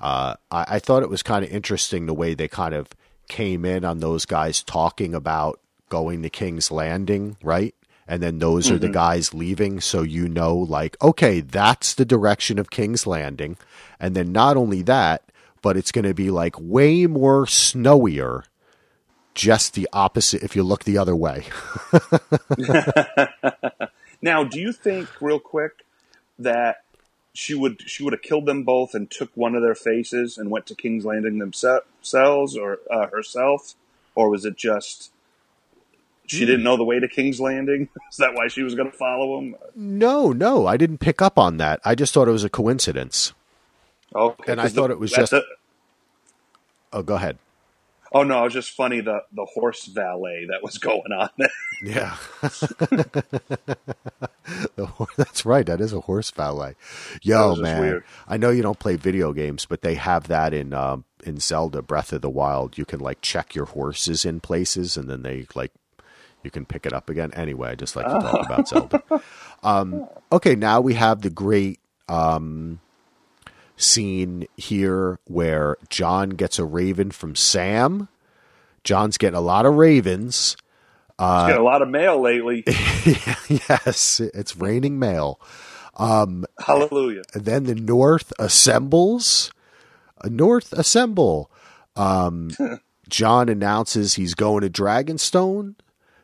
S2: Uh, I, I thought it was kind of interesting the way they kind of came in on those guys talking about going to King's Landing, right? And then those are the guys leaving, so you know, like, okay, that's the direction of King's Landing. And then not only that, but it's going to be like way more snowier, just the opposite if you look the other way.
S3: Now, do you think, real quick, that she would she would have killed them both and took one of their faces and went to King's Landing themselves or uh, herself, or was it just she didn't know the way to King's Landing? Is that why she was going to follow him?
S2: No, no, I didn't pick up on that. I just thought it was a coincidence.
S3: Okay,
S2: And I thought it was just-
S3: the-
S2: Oh, go ahead.
S3: oh no, it was just funny the the horse valet that was going on there.
S2: Yeah. The That's right. That is a horse valet. Yo, man.
S3: weird.
S2: I know you don't play video games, but they have that in um, in Zelda Breath of the Wild. You can like check your horses in places, and then they like you can pick it up again. Anyway, I just like to talk about Zelda. Um, okay, now we have the great um, scene here where Jon gets a raven from Sam. Jon's getting a lot of ravens.
S3: Uh, He's got a lot of mail lately.
S2: yes, it's raining mail. Um,
S3: Hallelujah.
S2: And then the North assembles. North assemble. Um, Jon announces he's going to Dragonstone.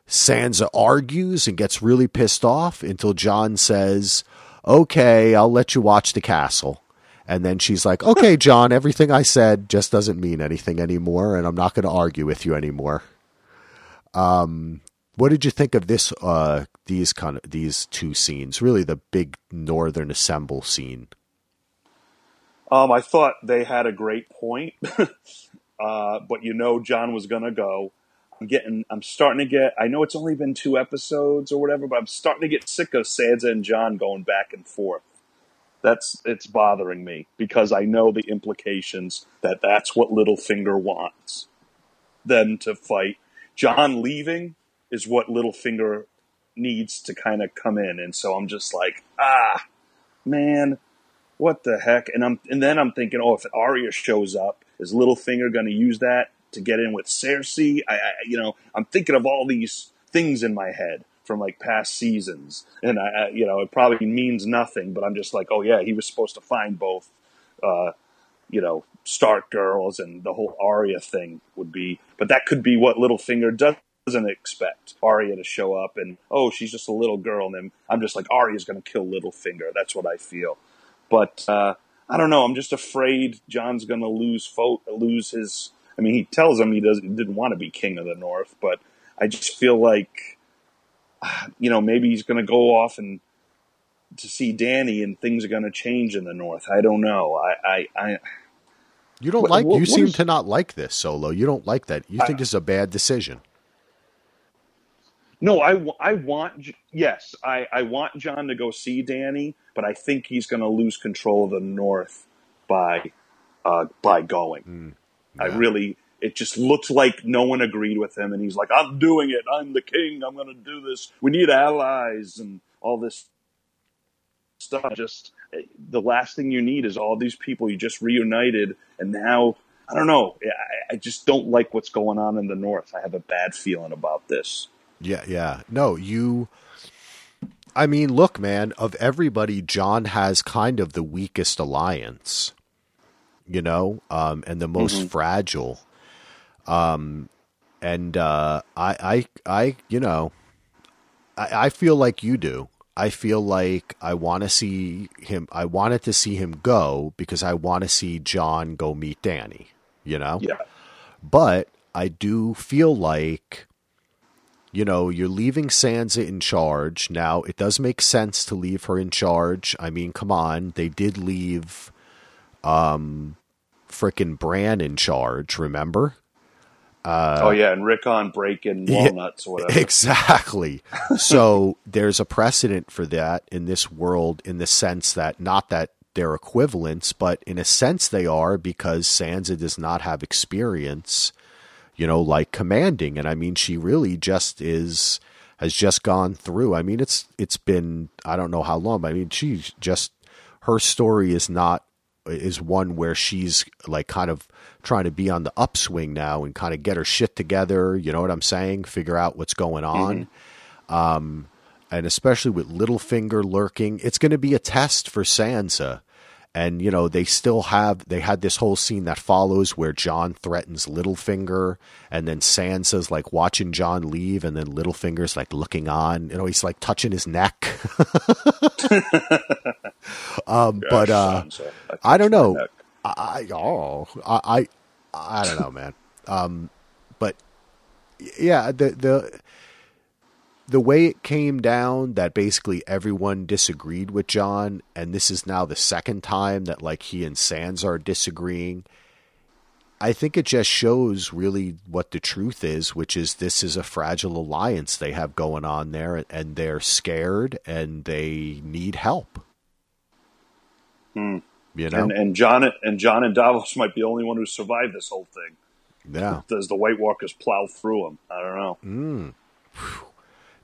S2: Sansa argues and gets really pissed off until Jon says, Okay, I'll let you watch the castle. And then she's like, Okay, Jon, everything I said just doesn't mean anything anymore, and I'm not going to argue with you anymore. Um, what did you think of this? Uh, these kind of these two scenes, really the big northern assemble scene.
S3: Um, I thought they had a great point, uh, but you know, Jon was gonna go. I'm getting, I'm starting to get. I know it's only been two episodes or whatever, but I'm starting to get sick of Sansa and Jon going back and forth. That's it's bothering me because I know the implications that that's what Littlefinger wants them to fight. Jon leaving is what Littlefinger needs to kind of come in, and so I'm just like, ah, man, what the heck? And I'm and then I'm thinking, oh, if Arya shows up, is Littlefinger going to use that to get in with Cersei? I, I, you know, I'm thinking of all these things in my head from like past seasons, and I, I you know, it probably means nothing, but I'm just like, oh yeah, he was supposed to find both, uh, you know, Stark girls and the whole Arya thing would be, but that could be what Littlefinger does doesn't expect Arya to show up and oh she's just a little girl and I'm just like Arya's going to kill Littlefinger. That's what I feel. But uh, I don't know. I'm just afraid Jon's going to lose fo- lose his. I mean, he tells him he doesn't he didn't want to be king of the North, but I just feel like you know maybe he's going to go off and to see Danny, and things are going to change in the North. I don't know. I I. I
S2: you don't what, like. What, you seem is, to not like this solo. You don't like that. You think this is a bad decision.
S3: No, I, I want yes, I, I want Jon to go see Danny, but I think he's going to lose control of the North by uh, by going. Mm, yeah. I really it just looks like no one agreed with him, and he's like, "I'm doing it. I'm the king. I'm going to do this. We need allies and all this stuff." Just eh, the last thing you need is all these people you just reunited, and now I don't know. I, I just don't like what's going on in the North. I have a bad feeling about this.
S2: Yeah, yeah. No, you. I mean, look, man, of everybody, Jon has kind of the weakest alliance, you know, um, and the most mm-hmm. fragile. Um, and uh, I, I, I, you know, I, I feel like you do. I feel like I want to see him. I wanted to see him go because I want to see Jon go meet Danny. You know.
S3: Yeah.
S2: But I do feel like you know, you're leaving Sansa in charge. Now, it does make sense to leave her in charge. I mean, come on. They did leave um frickin' Bran in charge, remember?
S3: Uh, oh yeah, and Rickon breaking walnuts
S2: yeah,
S3: or whatever.
S2: Exactly. so there's a precedent for that in this world, in the sense that not that they're equivalents, but in a sense they are because Sansa does not have experience you know, like commanding. And I mean, she really just is has just gone through. I mean, it's it's been I don't know how long, but I mean, she's just her story is not is one where she's like kind of trying to be on the upswing now and kind of get her shit together. You know what I'm saying? Figure out what's going on. Mm-hmm. Um, and especially with Littlefinger lurking, it's going to be a test for Sansa and you know they still have they had this whole scene that follows where Jon threatens Littlefinger and then Sansa's like watching Jon leave and then Littlefinger's like looking on you know he's like touching his neck. Um, Gosh, but uh, I, I don't know. I, I oh I, I I don't know man. Um, but yeah the the the way it came down that basically everyone disagreed with Jon, and this is now the second time that like he and Sansa are disagreeing. I think it just shows really what the truth is, which is this is a fragile alliance they have going on there, and they're scared and they need help.
S3: Hmm. You know, and, and Jon and Jon and Davos might be the only one who survived this whole thing.
S2: Yeah,
S3: as the White Walkers plow through them. I don't know.
S2: Mm.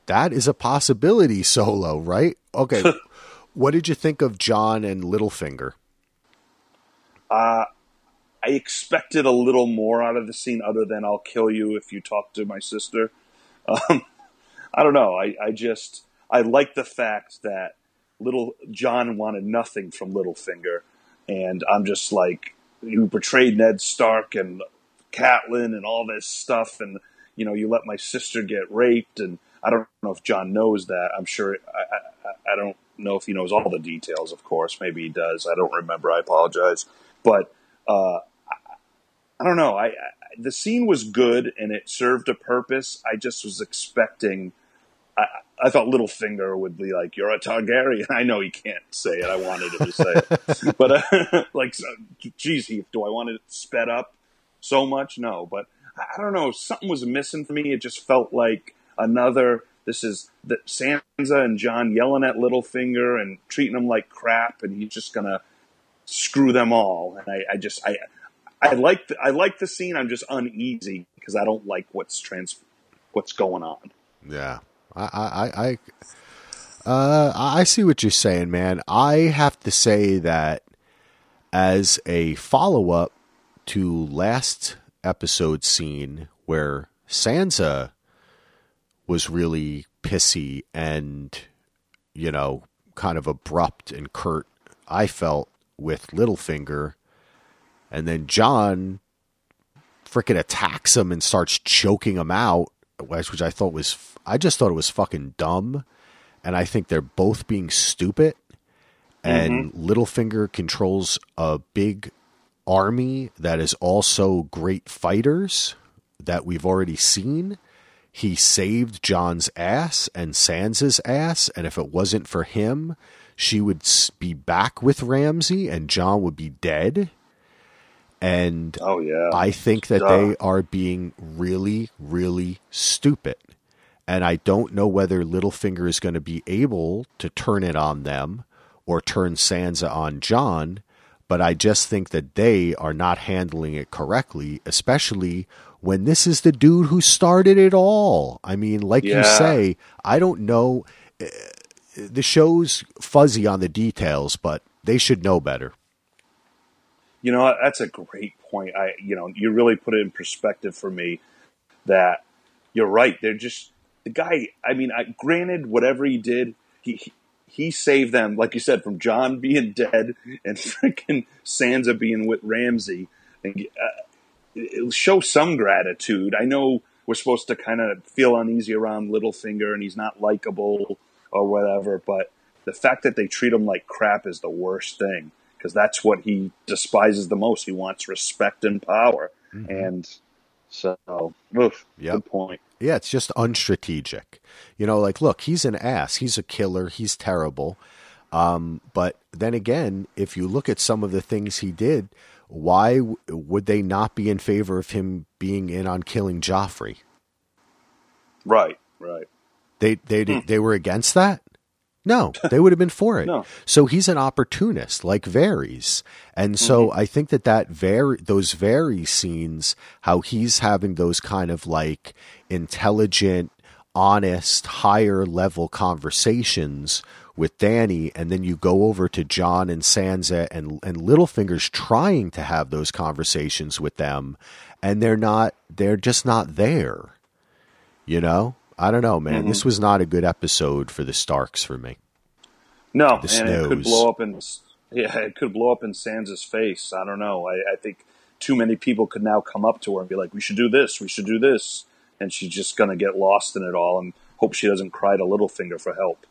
S2: That is a possibility solo, right? Okay. what did you think of Jon and Littlefinger?
S3: Uh, I expected a little more out of the scene other than I'll kill you if you talk to my sister. Um, I don't know. I, I just, I like the fact that little Jon wanted nothing from Littlefinger. And I'm just like, you betrayed Ned Stark and Catelyn and all this stuff. And, you know, you let my sister get raped. And I don't know if Jon knows that. I'm sure, I, I, I don't know if he knows all the details, of course. Maybe he does. I don't remember. I apologize. But, uh, I don't know. I, I, the scene was good and it served a purpose. I just was expecting. I, I thought Littlefinger would be like, "You're a Targaryen." I know he can't say it. I wanted him to say it, but uh, like, geez, Heath, do I want it sped up so much? No, but I don't know. Something was missing for me. It just felt like another. This is the Sansa and Jon yelling at Littlefinger and treating him like crap, and he's just gonna screw them all. And I, I just I I like the, I like the scene. I'm just uneasy because I don't like what's trans what's going on.
S2: Yeah, I I I uh, I see what you're saying, man. I have to say that as a follow up to last episode scene where Sansa was really pissy and you know kind of abrupt and curt. I felt with Littlefinger and then Jon freaking attacks him and starts choking him out, which I thought was I just thought it was fucking dumb, and I think they're both being stupid. And mm-hmm. Littlefinger controls a big army that is also great fighters that we've already seen. He saved Jon's ass and Sansa's ass, and if it wasn't for him, she would be back with Ramsay and Jon would be dead. And
S3: oh yeah,
S2: I think that Duh. they are being really, really stupid. And I don't know whether Littlefinger is going to be able to turn it on them or turn Sansa on Jon. But I just think that they are not handling it correctly, especially when this is the dude who started it all. I mean, like yeah. you say, I don't know. Eh, the show's fuzzy on the details, but they should know better.
S3: You know, that's a great point. I, you know, you really put it in perspective for me that you're right. They're just the guy. I mean, I, granted, whatever he did, he, he he saved them, like you said, from Jon being dead and freaking Sansa being with Ramsay. And, uh, show some gratitude. I know we're supposed to kind of feel uneasy around Littlefinger and he's not likable or whatever, but the fact that they treat him like crap is the worst thing because that's what he despises the most. He wants respect and power, mm-hmm. and so oof, yep. good point.
S2: Yeah, it's just unstrategic. You know, like look, he's an ass. He's a killer. He's terrible. Um, but then again, if you look at some of the things he did, why would they not be in favor of him being in on killing Joffrey?
S3: Right, right.
S2: They they hmm. they were against that. No, they would have been for it. no. So he's an opportunist, like Varys, and so mm-hmm. I think that that very those Varys scenes, how he's having those kind of like intelligent, honest, higher level conversations with Danny, and then you go over to Jon and Sansa and and Littlefinger's trying to have those conversations with them, and they're not. They're just not there. You know. I don't know, man. Mm-hmm. This was not a good episode for the Starks for me.
S3: No, the and snows. it could blow up in yeah, it could blow up in Sansa's face. I don't know. I, I, think too many people could now come up to her and be like, "We should do this. We should do this," and she's just gonna get lost in it all and hope she doesn't cry to Littlefinger for help.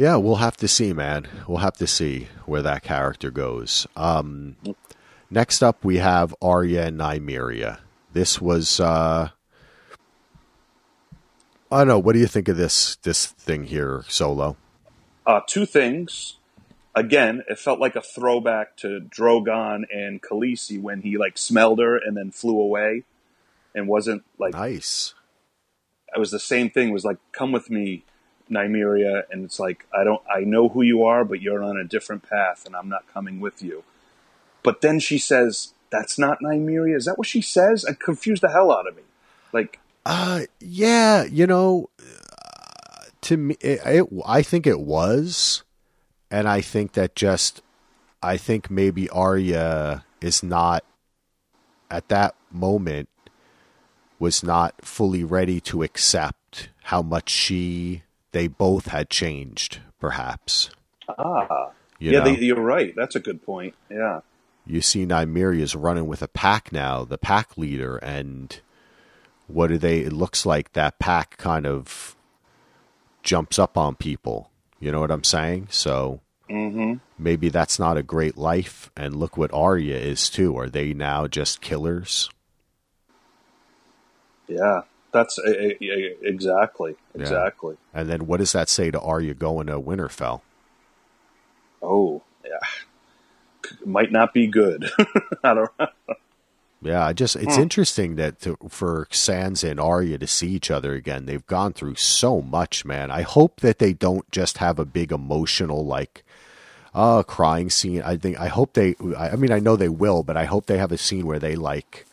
S2: Yeah, we'll have to see, man. We'll have to see where that character goes. Um, next up, we have Arya and Nymeria. This was uh, I don't know. What do you think of this this thing here, Solo?
S3: Uh, two things. Again, it felt like a throwback to Drogon and Khaleesi when he like smelled her and then flew away, and wasn't like
S2: nice.
S3: It was the same thing. It was like, "Come with me, Nymeria," and it's like, "I don't, I know who you are, but you're on a different path, and I'm not coming with you." But then she says, "That's not Nymeria." Is that what she says? It confused the hell out of me. Like
S2: Uh, yeah, you know, uh, to me, it, it, I think it was, and I think that just, I think maybe Arya is not at that moment was not fully ready to accept how much she they both had changed, perhaps.
S3: Ah,
S2: you
S3: yeah, they, you're right. That's a good point. Yeah,
S2: you see Nymeria is running with a pack now, the pack leader, and what do they? It looks like that pack kind of jumps up on people. You know what I'm saying? So
S3: hmm
S2: maybe that's not a great life. And look what Arya is too. Are they now just killers?
S3: yeah. That's a, a, a- exactly,
S2: Yeah.
S3: exactly.
S2: And then what does that say to Arya going to Winterfell?
S3: Oh, yeah. Might not be good. I don't.
S2: Yeah, I just it's hmm. interesting that to, for Sansa and Arya to see each other again. They've gone through so much, man. I hope that they don't just have a big emotional like uh crying scene. I think I hope they I mean I know they will, but I hope they have a scene where they like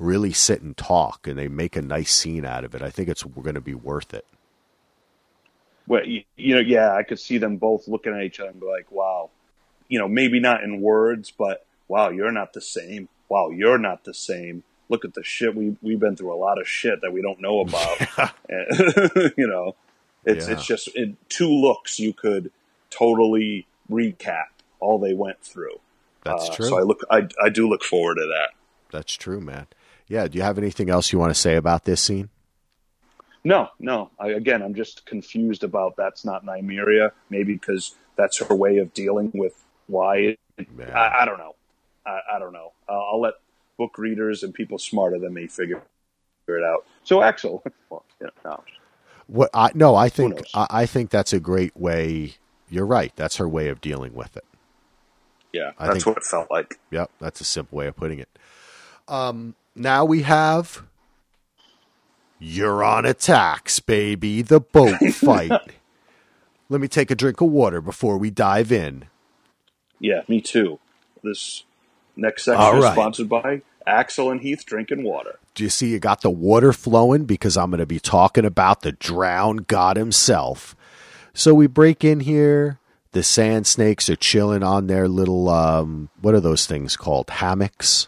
S2: really sit and talk and they make a nice scene out of it. I think it's going to be worth it.
S3: Well, you, you know, yeah, I could see them both looking at each other and be like, "Wow," you know, maybe not in words, but "Wow, you're not the same." Wow, you're not the same. Look at the shit we we've been through a lot of shit that we don't know about. And, you know, it's
S2: Yeah.
S3: it's just in two looks you could totally recap all they went through.
S2: That's
S3: Uh,
S2: true.
S3: So I look, I I do look forward to that.
S2: That's true, man. Yeah, do you have anything else you want to say about this scene?
S3: No, no. I, again, I'm just confused about that's not Nymeria. Maybe because that's her way of dealing with why. It, I, I don't know. I, I don't know. Uh, I'll let book readers and people smarter than me figure, figure it out. So, Axel, well, yeah, no.
S2: What I no, I think? I, I think that's a great way. You're right. That's her way of dealing with it.
S3: yeah,
S2: I
S3: that's
S2: think-
S3: what it felt like.
S2: Yep, that's a simple way of putting it. Um, now we have Euron attacks, baby. The boat fight. Let me take a drink of water before we dive in.
S3: Yeah, me too. This next section is sponsored by Axel and Heath drinking water.
S2: Do you see you got the water flowing? Because I'm going to be talking about the drowned god himself. So we break in here. The sand snakes are chilling on their little, um, what are those things called? Hammocks.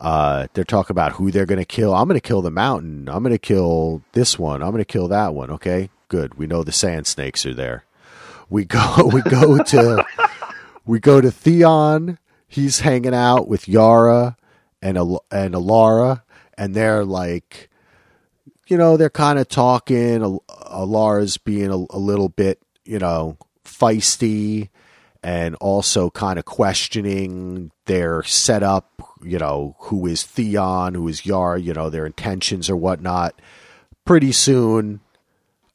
S2: Uh, they're talking about who they're going to kill. I'm going to kill the mountain. I'm going to kill this one. I'm going to kill that one. Okay, good. We know the sand snakes are there. We go. We go to. we go to Theon. He's hanging out with Yara and Al- and Alara, and they're like, you know, they're kind of talking. Al- Alara's being a, a little bit, you know, feisty, and also kind of questioning their setup. You know, who is Theon? Who is Yara? You know, their intentions or whatnot. Pretty soon,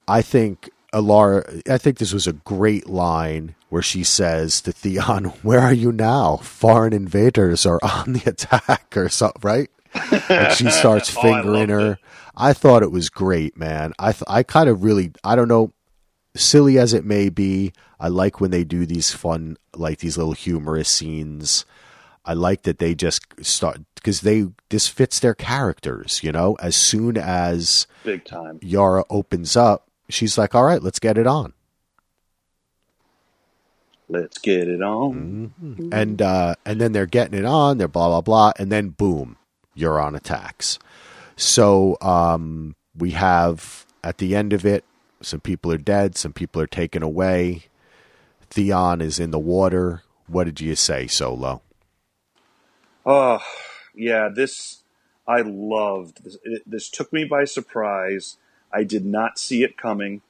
S2: I think Alara, I think this was a great line where she says to Theon, "Where are you now? Foreign invaders are on the attack, or something, right?" And she starts
S3: Oh, I
S2: fingering her.
S3: it.
S2: I thought it was great, man. I th- I kind of really, I don't know, silly as it may be, I like when they do these fun, like these little humorous scenes. I like that they just start because they this fits their characters. You know, as soon as
S3: Big time.
S2: Yara opens up, she's like, "All right, let's get it on."
S3: Let's get it on.
S2: And uh, and then they're getting it on. They're blah blah blah, and then boom, Euron attacks. So um, we have at the end of it, some people are dead, some people are taken away. Theon is in the water. What did you say, Solo?
S3: Oh, yeah, this I loved. This, it, this took me by surprise. I did not see it coming.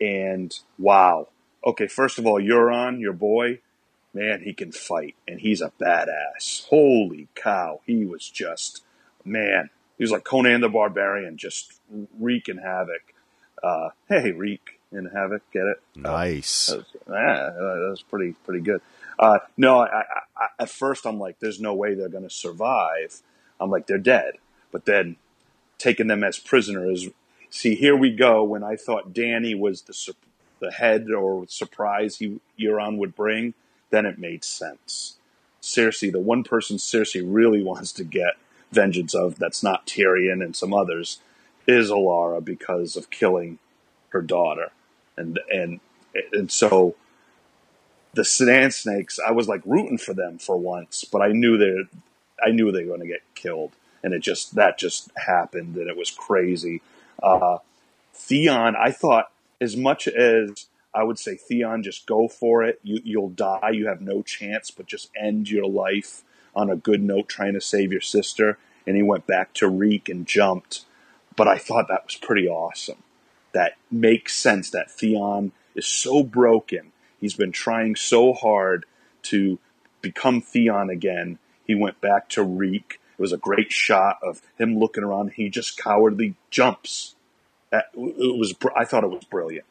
S3: And wow. Okay, first of all, Euron, your boy, man, he can fight and he's a badass. Holy cow. He was just, man, he was like Conan the Barbarian, just wreaking havoc. Uh, hey, wreak and havoc, get it?
S2: Nice.
S3: That was, yeah, that was pretty pretty good. Uh, no, I, I, I, at first I'm like, there's no way they're going to survive. I'm like, they're dead. But then taking them as prisoners. See, here we go. When I thought Danny was the sur- the head or surprise he Euron would bring, then it made sense. Cersei, the one person Cersei really wants to get vengeance of, that's not Tyrion and some others, is Alara because of killing her daughter, and and and so the Sand Snakes, I was like rooting for them for once, but I knew they I knew they were going to get killed, and it just that just happened, and it was crazy. Uh, Theon, I thought as much as I would say Theon, just go for it. You you'll die. You have no chance, but just end your life on a good note, trying to save your sister. And he went back to Reek and jumped. But I thought that was pretty awesome. That makes sense. That Theon is so broken. He's been trying so hard to become Theon again. He went back to Reek. It was a great shot of him looking around. He just cowardly jumps. It was. I thought it was brilliant.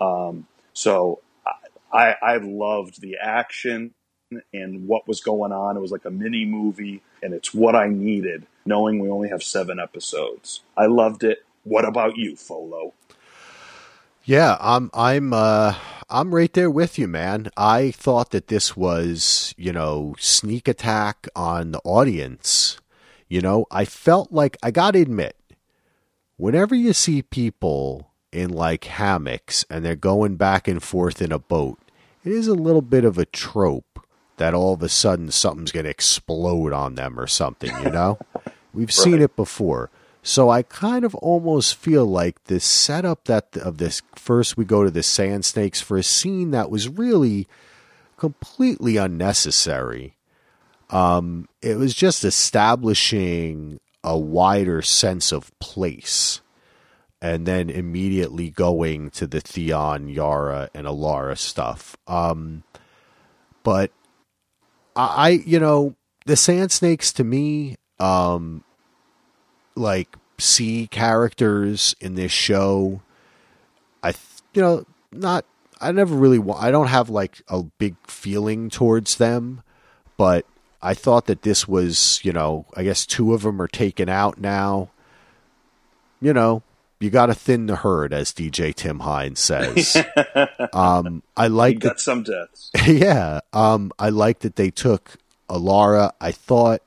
S3: Um, so I, I loved the action and what was going on. It was like a mini movie, and it's what I needed, knowing we only have seven episodes. I loved it. What about you, Folo?
S2: Yeah, I'm I'm uh I'm right there with you, man. I thought that this was, you know, sneak attack on the audience. You know, I felt like I got to admit, whenever you see people in like hammocks and they're going back and forth in a boat, it is a little bit of a trope that all of a sudden something's going to explode on them or something, you know? We've right. seen it before. So I kind of almost feel like the setup that of this first we go to the sand snakes for a scene that was really completely unnecessary. Um, it was just establishing a wider sense of place and then immediately going to the Theon, Yara, and Ellaria stuff. Um, but I, you know, the Sand Snakes to me, um, like see characters in this show. I, you know, not. I never really. I don't have like a big feeling towards them, but I thought that this was, you know, I guess two of them are taken out now. You know, you got to thin the herd, as DJ Tim Hines says. um, I like
S3: that some deaths.
S2: yeah, um, I like that they took Ellaria. I thought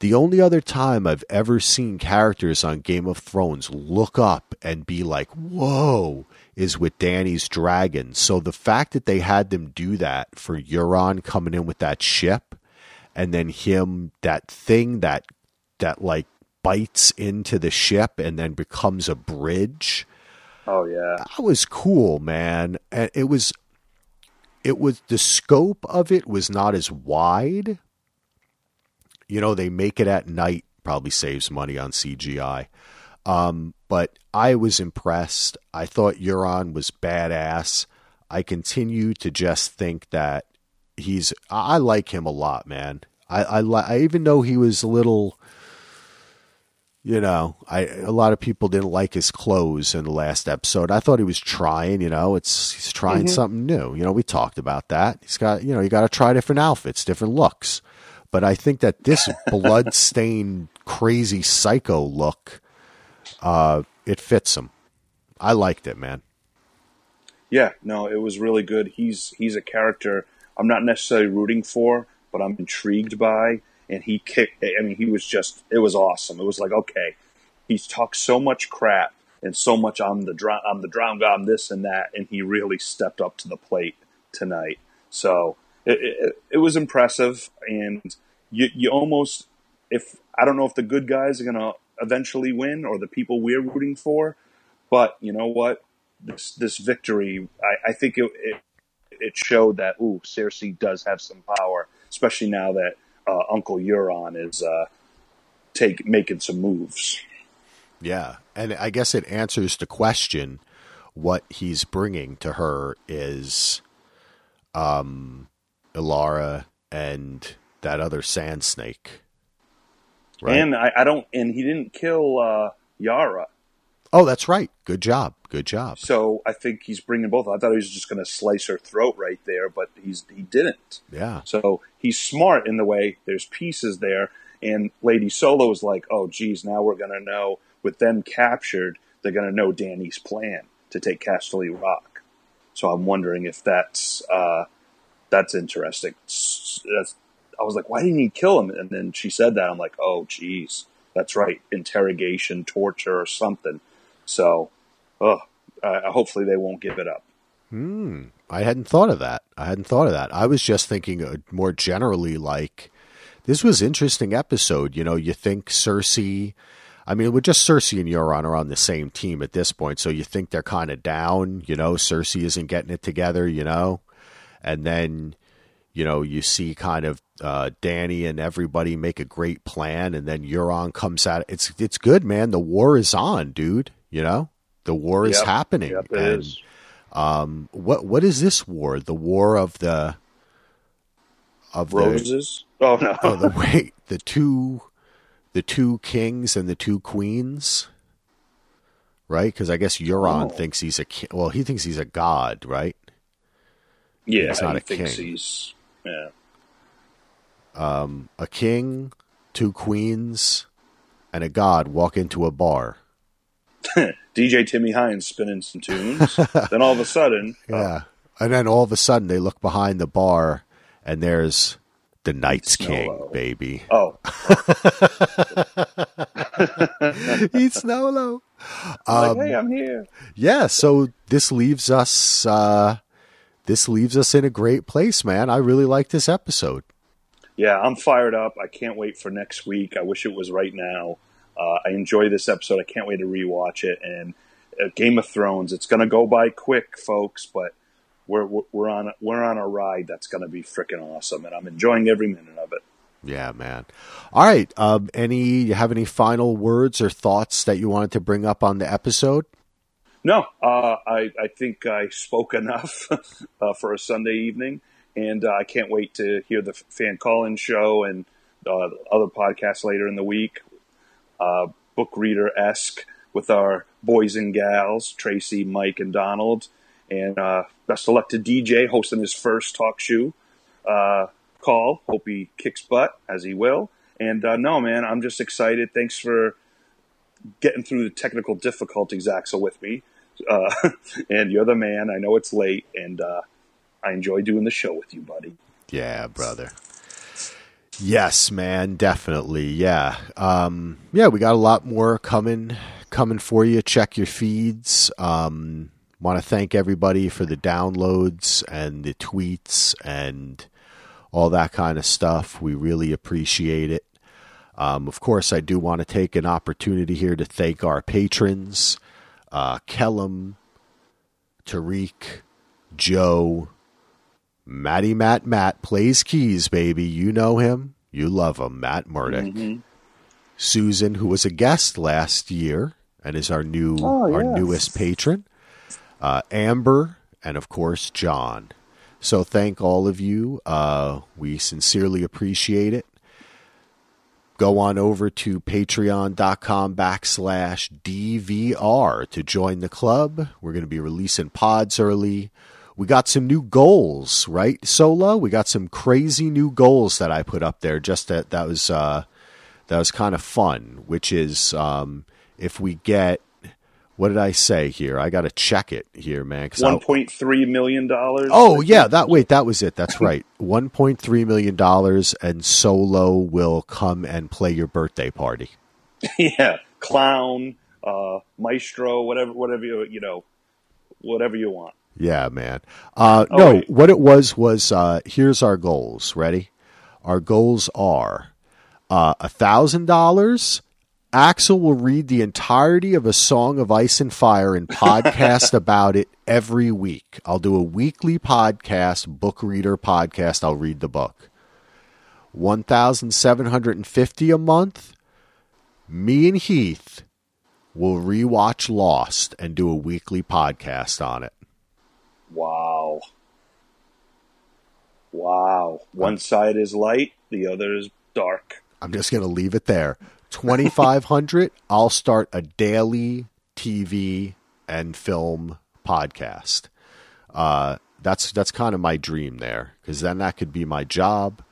S2: the only other time I've ever seen characters on Game of Thrones look up and be like, "Whoa!" is with Dany's dragon. So the fact that they had them do that for Euron coming in with that ship, and then him that thing that that like bites into the ship and then becomes a bridge.
S3: Oh yeah.
S2: That was cool, man. And it was it was the scope of it was not as wide. You know, they make it at night, probably saves money on CGI. Um, but I was impressed. I thought Euron was badass. I continue to just think that he's I like him a lot, man. I I, I even though he was a little you know, I a lot of people didn't like his clothes in the last episode. I thought he was trying, you know, it's he's trying mm-hmm. something new. You know, we talked about that. He's got, you know, you got to try different outfits, different looks. But I think that this blood-stained crazy psycho look uh it fits him. I liked it, man.
S3: Yeah, no, it was really good. He's he's a character I'm not necessarily rooting for, but I'm intrigued by and he kicked. I mean, he was just. It was awesome. It was like okay, he's talked so much crap and so much on the drown. I'm the god, I'm this and that, and he really stepped up to the plate tonight. So it, it, it was impressive, and you you almost if I don't know if the good guys are gonna eventually win or the people we're rooting for, but you know what, this this victory, I, I think it, it it showed that ooh, Cersei does have some power, especially now that uh, Uncle Euron is uh, take making some moves.
S2: Yeah, and I guess it answers the question: what he's bringing to her is, um, Ellaria and that other sand snake.
S3: Right? And I, I don't, and he didn't kill uh, Yara.
S2: Oh, that's right. Good job. Good job.
S3: So I think he's bringing both. I thought he was just going to slice her throat right there, but he's he didn't.
S2: Yeah.
S3: So he's smart in the way there's pieces there, and Lady Solo is like, oh, geez, now we're going to know with them captured, they're going to know Dany's plan to take Casterly Rock. So I'm wondering if that's uh, that's interesting. That's, I was like, why didn't he kill him? And then she said that. I'm like, oh, geez, That's right, interrogation, torture, or something. So, uh, hopefully they won't give it up.
S2: Hmm. I hadn't thought of that. I hadn't thought of that. I was just thinking uh, more generally like this was interesting episode. You know, you think Cersei. I mean, with just Cersei and Euron are on the same team at this point, so you think they're kind of down. You know, Cersei isn't getting it together. You know, and then you know you see kind of uh, Dany and everybody make a great plan, and then Euron comes out. It's it's good, man. The war is on, dude. You know, the war is
S3: Yep.
S2: happening.
S3: Yep, it
S2: and,
S3: is.
S2: Um, what what is this war? The war of the of the
S3: Roses? Oh no.
S2: oh, the wait the two the two kings and the two queens, right? Because I guess Euron
S3: Oh.
S2: thinks he's a ki- well, he thinks he's a god, right?
S3: yeah,
S2: he's not
S3: he
S2: a
S3: thinks
S2: king.
S3: he's yeah.
S2: A king, two queens, and a god walk into a bar.
S3: DJ Timmy Hines spinning some tunes. then all of a sudden, uh,
S2: Yeah, and then all of a sudden they look behind the bar, and there's the Night's King,
S3: Snolo.
S2: baby.
S3: oh,
S2: He's Snolo.
S3: like, hey, I'm here.
S2: yeah so this leaves us uh this leaves us in a great place man i really like this episode
S3: Yeah, I'm fired up. I can't wait for next week. I wish it was right now. Uh, I enjoy this episode. I can't wait to rewatch it. And uh, Game of Thrones, it's going to go by quick, folks, but we're we're- on we're on a ride that's going to be freaking awesome, and I'm enjoying every minute of it.
S2: yeah man all right um any you have any final words or thoughts that you wanted to bring up on the episode
S3: No, uh, I I think I spoke enough uh, for a Sunday evening, and uh, I can't wait to hear the fan call-in show and uh, other podcasts later in the week. Uh, book reader esque with our boys and gals, Tracy, Mike, and Donald. And uh, best of luck to DJ hosting his first talk show uh, call. Hope he kicks butt as he will. And uh, no, man, I'm just excited. Thanks for getting through the technical difficulties, Axel, with me. Uh, and you're the man. I know it's late, and uh, I enjoy doing the show with you, buddy.
S2: yeah brother yes man definitely yeah um yeah we got a lot more coming coming for you check your feeds um want to thank everybody for the downloads and the tweets and all that kind of stuff. We really appreciate it. Um, of course, I do want to take an opportunity here to thank our patrons uh, Kellum, Tariq, Joe, Matty Matt Matt plays keys, baby. You know him. You love him. Matt Murdoch. Susan, who was a guest last year and is our new
S3: Oh,
S2: our
S3: yes.
S2: newest patron. Uh, Amber, and of course John. So thank all of you. Uh, we sincerely appreciate it. Go on over to patreon.com backslash DVR to join the club. We're going to be releasing pods early. We got some new goals, right, Solo? We got some crazy new goals that I put up there. Just that that was uh, that was kind of fun. Which is um, if we get what did I say here? I got to check it here, man.
S3: One point three million dollars.
S2: Oh yeah, that wait, that was it. That's right. One point three million dollars, and Solo will come and play your birthday party.
S3: yeah, clown, uh, maestro, whatever, whatever you you know, whatever you want.
S2: Yeah, man. Uh,
S3: Oh,
S2: no,
S3: wait.
S2: what it was was uh, here's our goals. Ready? Our goals are uh, a thousand dollars. Axel will read the entirety of a Song of Ice and Fire and podcast about it every week. I'll do a weekly podcast, book reader podcast. I'll read the book. One thousand seven hundred and fifty a month. Me and Heath will rewatch Lost and do a weekly podcast on it.
S3: Wow, wow. One side is light, the other is dark.
S2: I'm just going to leave it there. 2500 I'll start a daily TV and film podcast. Uh that's that's kind of my dream there cuz then that could be my job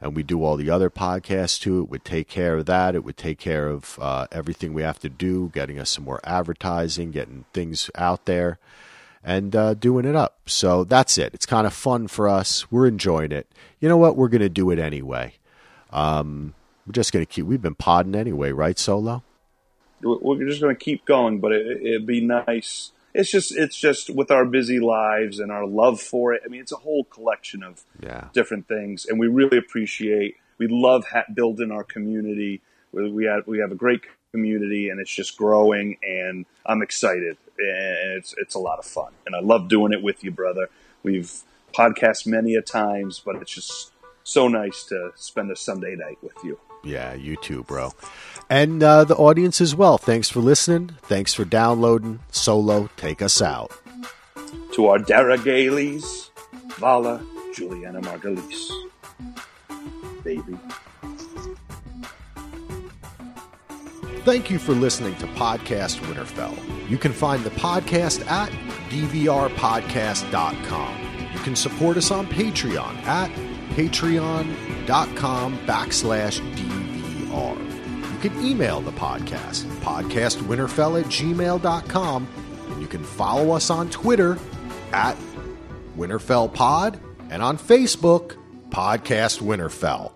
S2: and we do all the other podcasts too. It would take care of that. It would take care of uh, everything we have to do, getting us some more advertising, getting things out there, and uh, doing it up. So that's it. It's kind of fun for us. We're enjoying it. You know what? We're going to do it anyway Um, We're just going to keep. We've been podding anyway, right, Solo?
S3: We're just going to keep going, but it, it'd be nice. It's just, it's just with our busy lives and our love for it. I mean, it's a whole collection of
S2: Yeah.
S3: different things, and we really appreciate. We love ha- building our community. We we have we have a great community, and it's just growing. And I'm excited, and it's it's a lot of fun, and I love doing it with you, brother. We've podcast many a times, but it's just so nice to spend a Sunday night with you.
S2: Yeah, you too, bro. And uh, the audience as well. Thanks for listening. Thanks for downloading. Solo, take us out.
S3: To our Dara Galeys, Vala, Juliana Margulies. Baby.
S2: Thank you for listening to Podcast Winterfell. You can find the podcast at dvrpodcast.com. You can support us on Patreon at patreon.com backslash DVR. You can email the podcast, podcastwinterfell at gmail.com, and you can follow us on Twitter at Winterfell Pod and on Facebook, Podcast Winterfell.